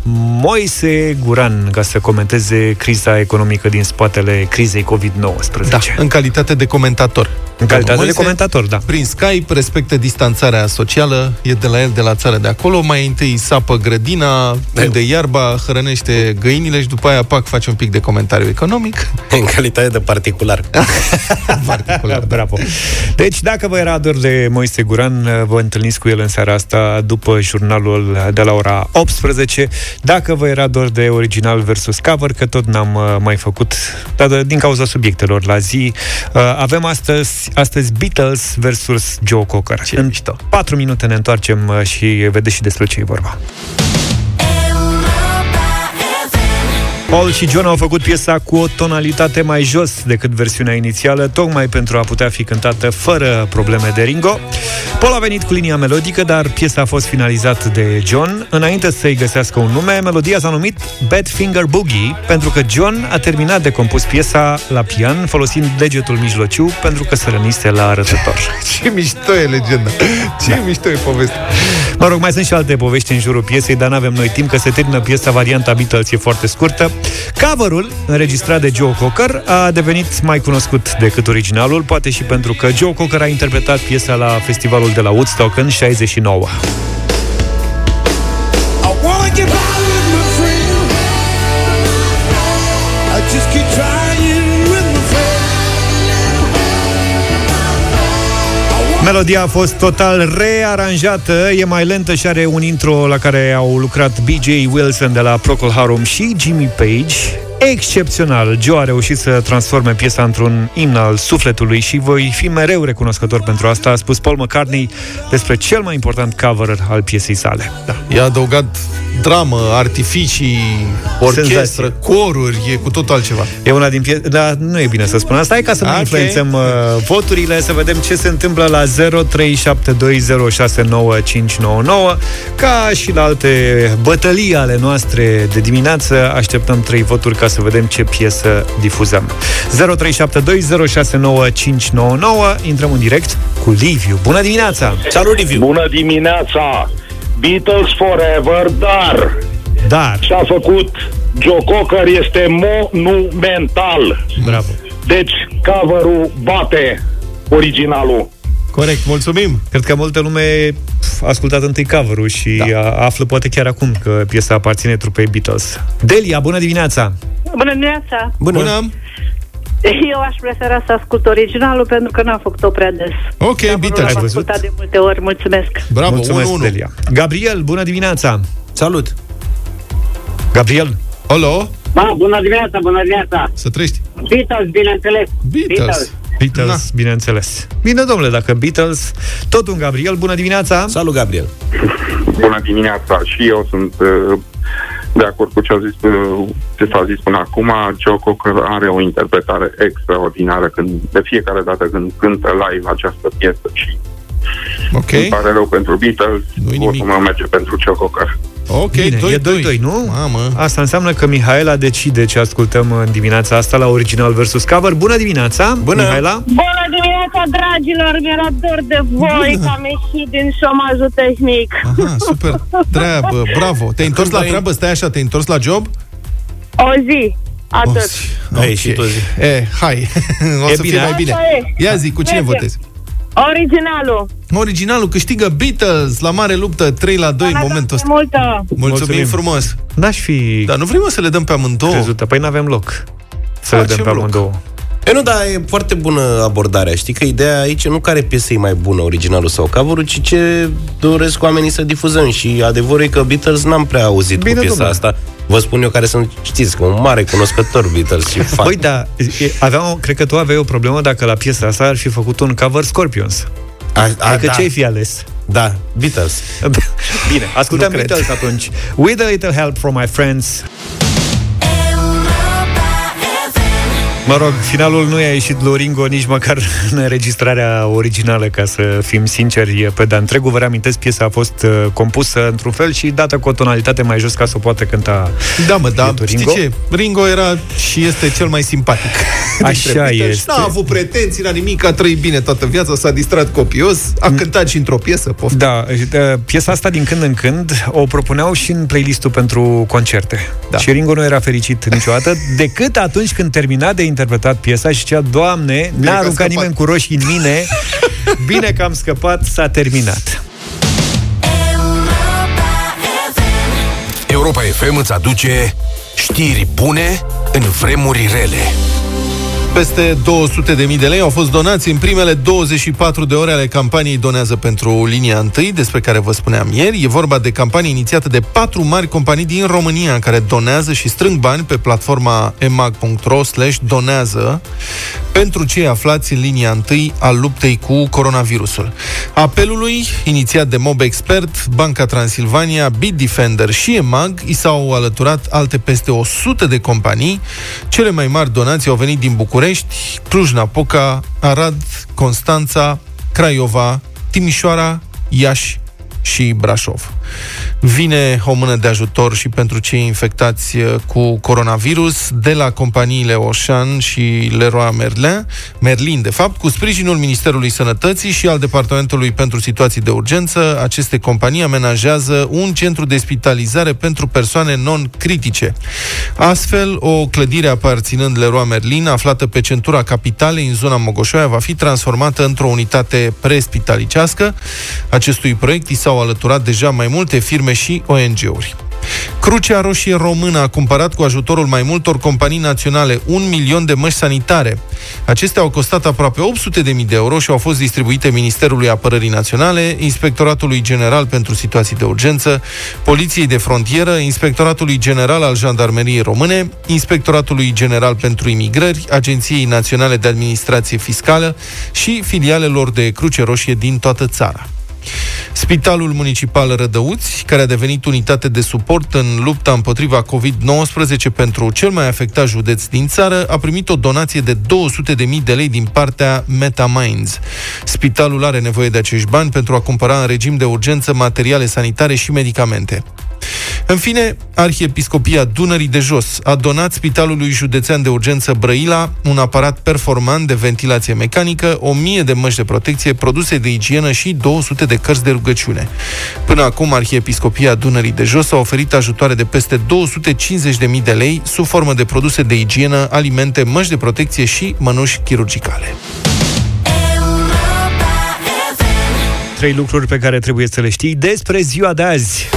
Moise Guran Ca să comenteze criza economică din spatele crizei COVID-19 Da, în calitate de comentator. În calitate Moise, de comentator, da. Prin Skype respectă distanțarea socială, e de la el de la țară de acolo, mai întâi sapă grădina, de iarba, hrănește găinile și după aia, pac, face un pic de comentariu economic. În calitate de particular. particular, da. Bravo. Deci, dacă vă era dor de Moise Guran, vă întâlniți cu el în seara asta după jurnalul de la ora 18. Dacă vă era dor de original versus cover, că tot n-am uh, mai făcut, dar de- din cauza subiectelor la zi, uh, avem astăzi, astăzi Beatles versus Joe Cocker. Ce în mișto. 4 minute ne întoarcem uh, și vedeți și despre ce e vorba. Paul și John au făcut piesa cu o tonalitate mai jos decât versiunea inițială, tocmai pentru a putea fi cântată fără probleme de Ringo. Paul a venit cu linia melodică, dar piesa a fost finalizată de John. Înainte să-i găsească un nume, melodia s-a numit Bad Finger Boogie, pentru că John a terminat de compus piesa la pian, folosind degetul mijlociu, pentru că se rănise la arătător. Ce mișto e legenda. Ce da. mișto e povestea. Mă rog, mai sunt și alte povești în jurul piesei, dar nu avem noi timp, că se termină piesa, varianta Beatles e foarte scurtă. Coverul, înregistrat de Joe Cocker, a devenit mai cunoscut decât originalul, poate și pentru că Joe Cocker a interpretat piesa la festivalul de la Woodstock în 69. Melodia a fost total rearanjată, e mai lentă și are un intro la care au lucrat BJ Wilson de la Procol Harum și Jimmy Page. Excepțional, Joe a reușit să transforme piesa într-un imn al sufletului și voi fi mereu recunoscător pentru asta, a spus Paul McCartney despre cel mai important cover al piesei sale. Da. I-a adăugat dramă, artificii, orchestră, Senzație. coruri, e cu totul altceva. E una din piese... Dar nu e bine să spun asta. Hai ca să nu Ok. influențăm uh, voturile, să vedem ce se întâmplă la 0372069599. Ca și la alte bătălii ale noastre de dimineață, așteptăm trei voturi ca să vedem ce piesă difuzăm. 0372069599. Intrăm în direct cu Liviu. Bună dimineața! Salut, Liviu! Bună dimineața! Beatles Forever, dar Dar și-a făcut Joe Cocker este monumental. Bravo. Deci cover-ul bate originalul. Corect, mulțumim! Cred că multă lume a ascultat întâi cover și da. află poate chiar acum că piesa aparține trupei Beatles. Delia, bună dimineața! Bună dimineața! Bună! Bună. Eu aș prefera să ascult originalul pentru că n-am făcut-o prea des. Ok, Beatles. Am ascultat de multe ori, mulțumesc. Bravo, Mulțumesc, 1-1. Delia. Gabriel, bună dimineața! Salut! Gabriel? Alo? Da, bună dimineața, bună dimineața. Să trăiești. Beatles, bineînțeles. Beatles. Beatles, da. bineînțeles. Bine, domnule, dacă Beatles, tot un Gabriel, bună dimineața! Salut, Gabriel! Bună dimineața și eu sunt uh, de acord cu ce, a zis, uh, ce s-a zis până acum. Joe Cocker are o interpretare extraordinară când, de fiecare dată când cântă live această piesă și Ok. îmi pare rău pentru Beatles, votul meu merge pentru Joe Cocker. Ok, Bine, 2-2. e 2-2, nu? Mamă. Asta înseamnă că Mihaela decide ce ascultăm în dimineața asta la original versus cover. Bună dimineața, Bună. Mihaela! Bună dimineața, dragilor! Mi-era dor de voi că am ieșit din șomajul tehnic. Aha, super treabă, bravo. Te-ai întors la treabă? Stai așa, te-ai întors la job? O zi, atât. Ai ieșit o zi. E, hai, o E să bine, fie mai Așa bine. e. Ia zi, cu cine Mergem. votezi? Originalul. Originalul câștigă Beatles la mare luptă 3 la 2 în momentul ăsta. Multă. Mulțumim, Mulțumim. frumos. N-aș fi Dar nu vrem să le dăm pe amândouă. crezută. Păi n-avem loc să le dăm Facem pe loc. amândouă. E nu, dar e foarte bună abordarea. Știi că ideea aici nu care piesă e mai bună, originalul sau cover ci ce doresc oamenii să difuzăm. Și adevărul e că Beatles n-am prea auzit Bine, cu piesa domnule. asta. Vă spun eu care sunt, știți, că un mare cunoscător Beatles și fan. Băi, da, e- aveam, cred că tu aveai o problemă dacă la piesa asta ar fi făcut un cover Scorpions. a, a, Adică da. ce ai fi ales? Da, Beatles. Bine, ascultăm Nu cred. Beatles atunci. With a little help from my friends. Mă rog, finalul nu i-a ieșit lui Ringo nici măcar în înregistrarea originală, ca să fim sinceri, pe de întregul. Vă reamintesc, piesa a fost uh, compusă într-un fel și dată cu o tonalitate mai jos ca să o poată cânta Da, mă, da, bietul știi Ringo. ce? Ringo era și este cel mai simpatic. dintre Așa Beatles. este. N-a avut pretenții la nimic, a trăit bine toată viața, s-a distrat copios, a cântat și într-o piesă, poftim. Da, uh, piesa asta din când în când o propuneau și în playlistul pentru concerte. Da. Și Ringo nu era fericit niciodată, decât atunci când termina de interpretat piesa și zicea, Doamne, că n-a a aruncat scăpat." nimeni cu roșii în mine, bine că am scăpat, s-a terminat. Europa FM îți aduce știri bune în vremuri rele. Peste 200.000 de lei au fost donați în primele 24 de ore ale campaniei Donează pentru linia 1, despre care vă spuneam ieri. E vorba de campanie inițiată de patru mari companii din România care donează și strâng bani pe platforma emag.ro slash donează pentru cei aflați în linia 1 a luptei cu coronavirusul. Apelului, inițiat de Mob Expert, Banca Transilvania, Bitdefender și EMAG, i s-au alăturat alte peste 100 de companii. Cele mai mari donații au venit din București, Cluj-Napoca, Arad, Constanța, Craiova, Timișoara, Iași și Brașov. Vine o mână de ajutor și pentru cei infectați uh, cu coronavirus de la companiile Oșan și Leroy Merlin, Merlin, de fapt, cu sprijinul Ministerului Sănătății și al Departamentului pentru Situații de Urgență. Aceste companii amenajează un centru de spitalizare pentru persoane non-critice. Astfel, o clădire aparținând Leroy Merlin, aflată pe centura capitalei, în zona Mogoșoaia, va fi transformată într-o unitate prespitalicească. Acestui proiect i s-au alăturat deja mai multe firme și ONG-uri. Crucea Roșie Română a cumpărat cu ajutorul mai multor companii naționale un milion de măști sanitare. Acestea au costat aproape 800 de mii de euro și au fost distribuite Ministerului Apărării Naționale, Inspectoratului General pentru Situații de Urgență, Poliției de Frontieră, Inspectoratului General al Jandarmeriei Române, Inspectoratului General pentru Imigrări, Agenției Naționale de Administrație Fiscală și filialelor de Cruce Roșie din toată țara. Spitalul Municipal Rădăuți, care a devenit unitate de suport în lupta împotriva COVID-19 pentru cel mai afectat județ din țară, a primit o donație de 200.000 de lei din partea MetaMinds. Spitalul are nevoie de acești bani pentru a cumpăra în regim de urgență materiale sanitare și medicamente. În fine, Arhiepiscopia Dunării de Jos a donat Spitalului Județean de Urgență Brăila un aparat performant de ventilație mecanică, 1000 de măști de protecție, produse de igienă și 200 de cărți de rugăciune. Până acum, Arhiepiscopia Dunării de Jos a oferit ajutoare de peste 250.000 de lei sub formă de produse de igienă, alimente, măști de protecție și mănuși chirurgicale. Trei lucruri pe care trebuie să le știi despre ziua de azi.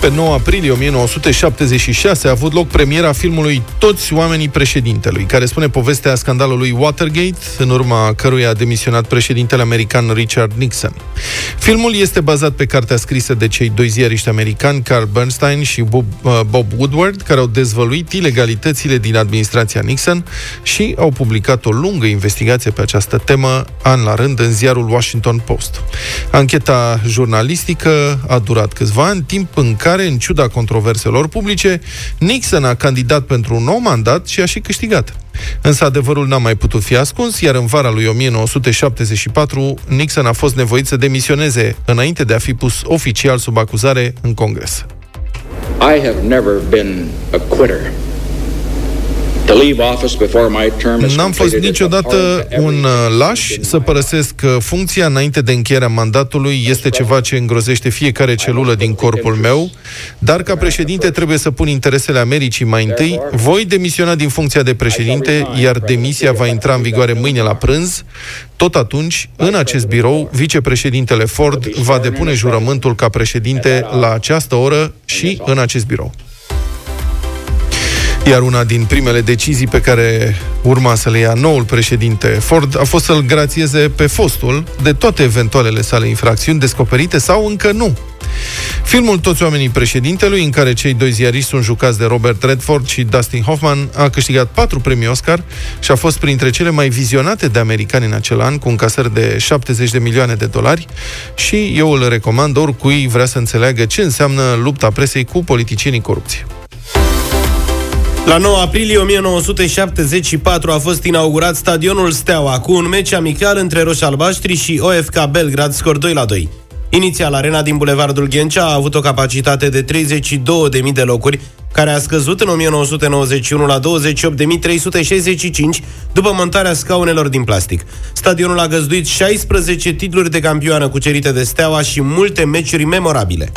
Pe 9 aprilie 1976 a avut loc premiera filmului Toți oamenii președintelui, care spune povestea scandalului Watergate, în urma căruia a demisionat președintele american Richard Nixon. Filmul este bazat pe cartea scrisă de cei doi ziariști americani, Carl Bernstein și Bob, uh, Bob Woodward, care au dezvăluit ilegalitățile din administrația Nixon și au publicat o lungă investigație pe această temă, an la rând, în ziarul Washington Post. Ancheta jurnalistică a durat câțiva ani, timp în care, în ciuda controverselor publice, Nixon a candidat pentru un nou mandat și a și câștigat. Însă adevărul n-a mai putut fi ascuns, iar în vara lui 1974, Nixon a fost nevoit să demisioneze înainte de a fi pus oficial sub acuzare în Congres. I have never been a quitter. To leave office before my term is N-am fost completed is niciodată abhorrent to un every uh, laș să părăsesc uh, funcția înainte de încheierea mandatului. Este ceva ce îngrozește fiecare celulă din corpul meu, dar ca președinte trebuie să pun interesele Americii mai întâi. Voi demisiona din funcția de președinte, iar demisia va intra în vigoare mâine la prânz. Tot atunci, în acest birou, vicepreședintele Ford va depune jurământul ca președinte la această oră și în acest birou. Iar una din primele decizii pe care urma să le ia noul președinte Ford a fost să-l grațieze pe fostul de toate eventualele sale infracțiuni descoperite sau încă nu. Filmul Toți oamenii președintelui, în care cei doi ziariști sunt jucați de Robert Redford și Dustin Hoffman, a câștigat patru premii Oscar și a fost printre cele mai vizionate de americani în acel an, cu încasări de 70 de milioane de dolari și eu îl recomand oricui vrea să înțeleagă ce înseamnă lupta presei cu politicienii corupție. La 9 aprilie 1974 a fost inaugurat stadionul Steaua cu un meci amical între Roș Albaștri și OFK Belgrad, scor 2 la 2. Inițial, arena din Bulevardul Ghencea a avut o capacitate de 32.000 de locuri, care a scăzut în 1991 la 28.365 după montarea scaunelor din plastic. Stadionul a găzduit 16 titluri de campioană cucerite de Steaua și multe meciuri memorabile.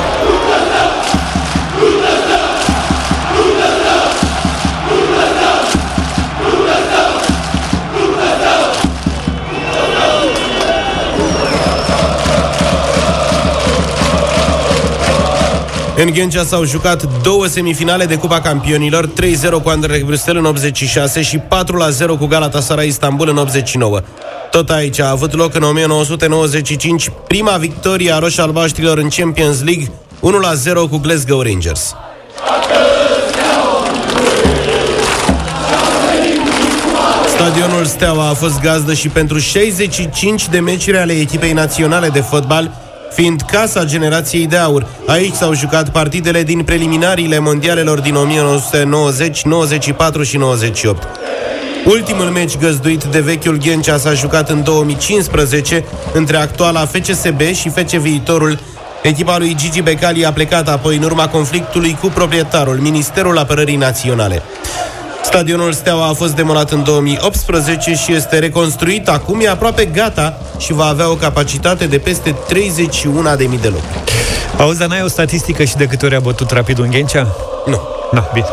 În Ghencea s-au jucat două semifinale de Cupa Campionilor, 3-0 cu Anderlecht Bruxelles în 86 și 4-0 cu Galatasaray Istanbul în 89. Tot aici a avut loc în 1995 prima victorie a roș-albaștrilor în Champions League, 1-0 cu Glasgow Rangers. Stadionul Steaua a fost gazdă și pentru 65 de meciuri ale echipei naționale de fotbal, fiind casa generației de aur. Aici s-au jucat partidele din preliminariile mondialelor din 1990, 94 și 98. Ultimul meci găzduit de vechiul Ghencea s-a jucat în 2015 între actuala FCSB și FC Viitorul. Echipa lui Gigi Becali a plecat apoi în urma conflictului cu proprietarul, Ministerul Apărării Naționale. Stadionul Steaua a fost demolat în 2018 și este reconstruit acum, e aproape gata și va avea o capacitate de peste 31.000 de locuri. Auzi, dar n-ai o statistică și de câte ori a bătut rapidul în Ghencea? Nu. Na, bine.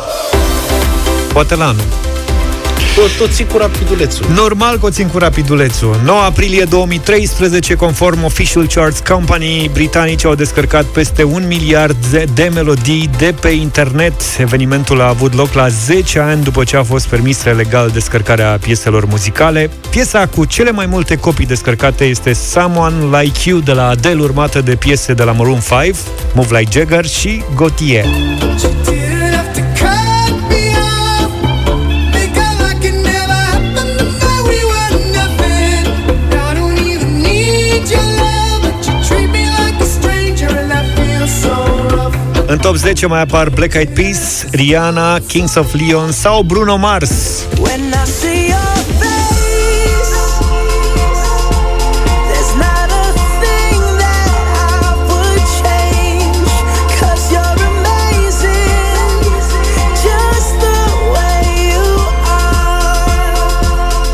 Poate la anul. Tot, tot ții cu rapidulețul. Normal că o țin cu rapidulețul. 9 aprilie 2013, conform Official Charts Company, britanici au descărcat peste un miliard de, de melodii de pe internet. Evenimentul a avut loc la 10 ani după ce a fost permisă legal descărcarea pieselor muzicale. Piesa cu cele mai multe copii descărcate este Someone Like You de la Adele, urmată de piese de la Maroon 5, Move Like Jagger și Gautier. În top 10 mai apar Black Eyed Peas, Rihanna, Kings of Leon sau Bruno Mars. When I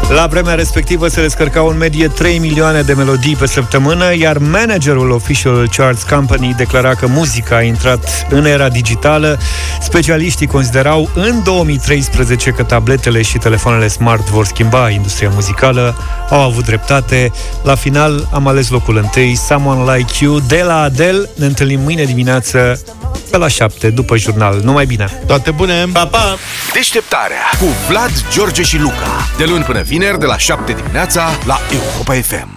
La vremea respectivă se descărcau în medie 3 milioane de melodii pe săptămână, iar managerul Official Charts Company declara că muzica a intrat în era digitală. Specialiștii considerau în 2013 că tabletele și telefoanele smart vor schimba industria muzicală. Au avut dreptate. La final am ales locul întâi, Someone Like You, de la Adele. Ne întâlnim mâine dimineață pe la 7, după jurnal. Numai bine! Toate bune! Pa, pa! Deșteptarea cu Vlad, George și Luca. De luni până vineri, de la 7 dimineața, la Europa FM.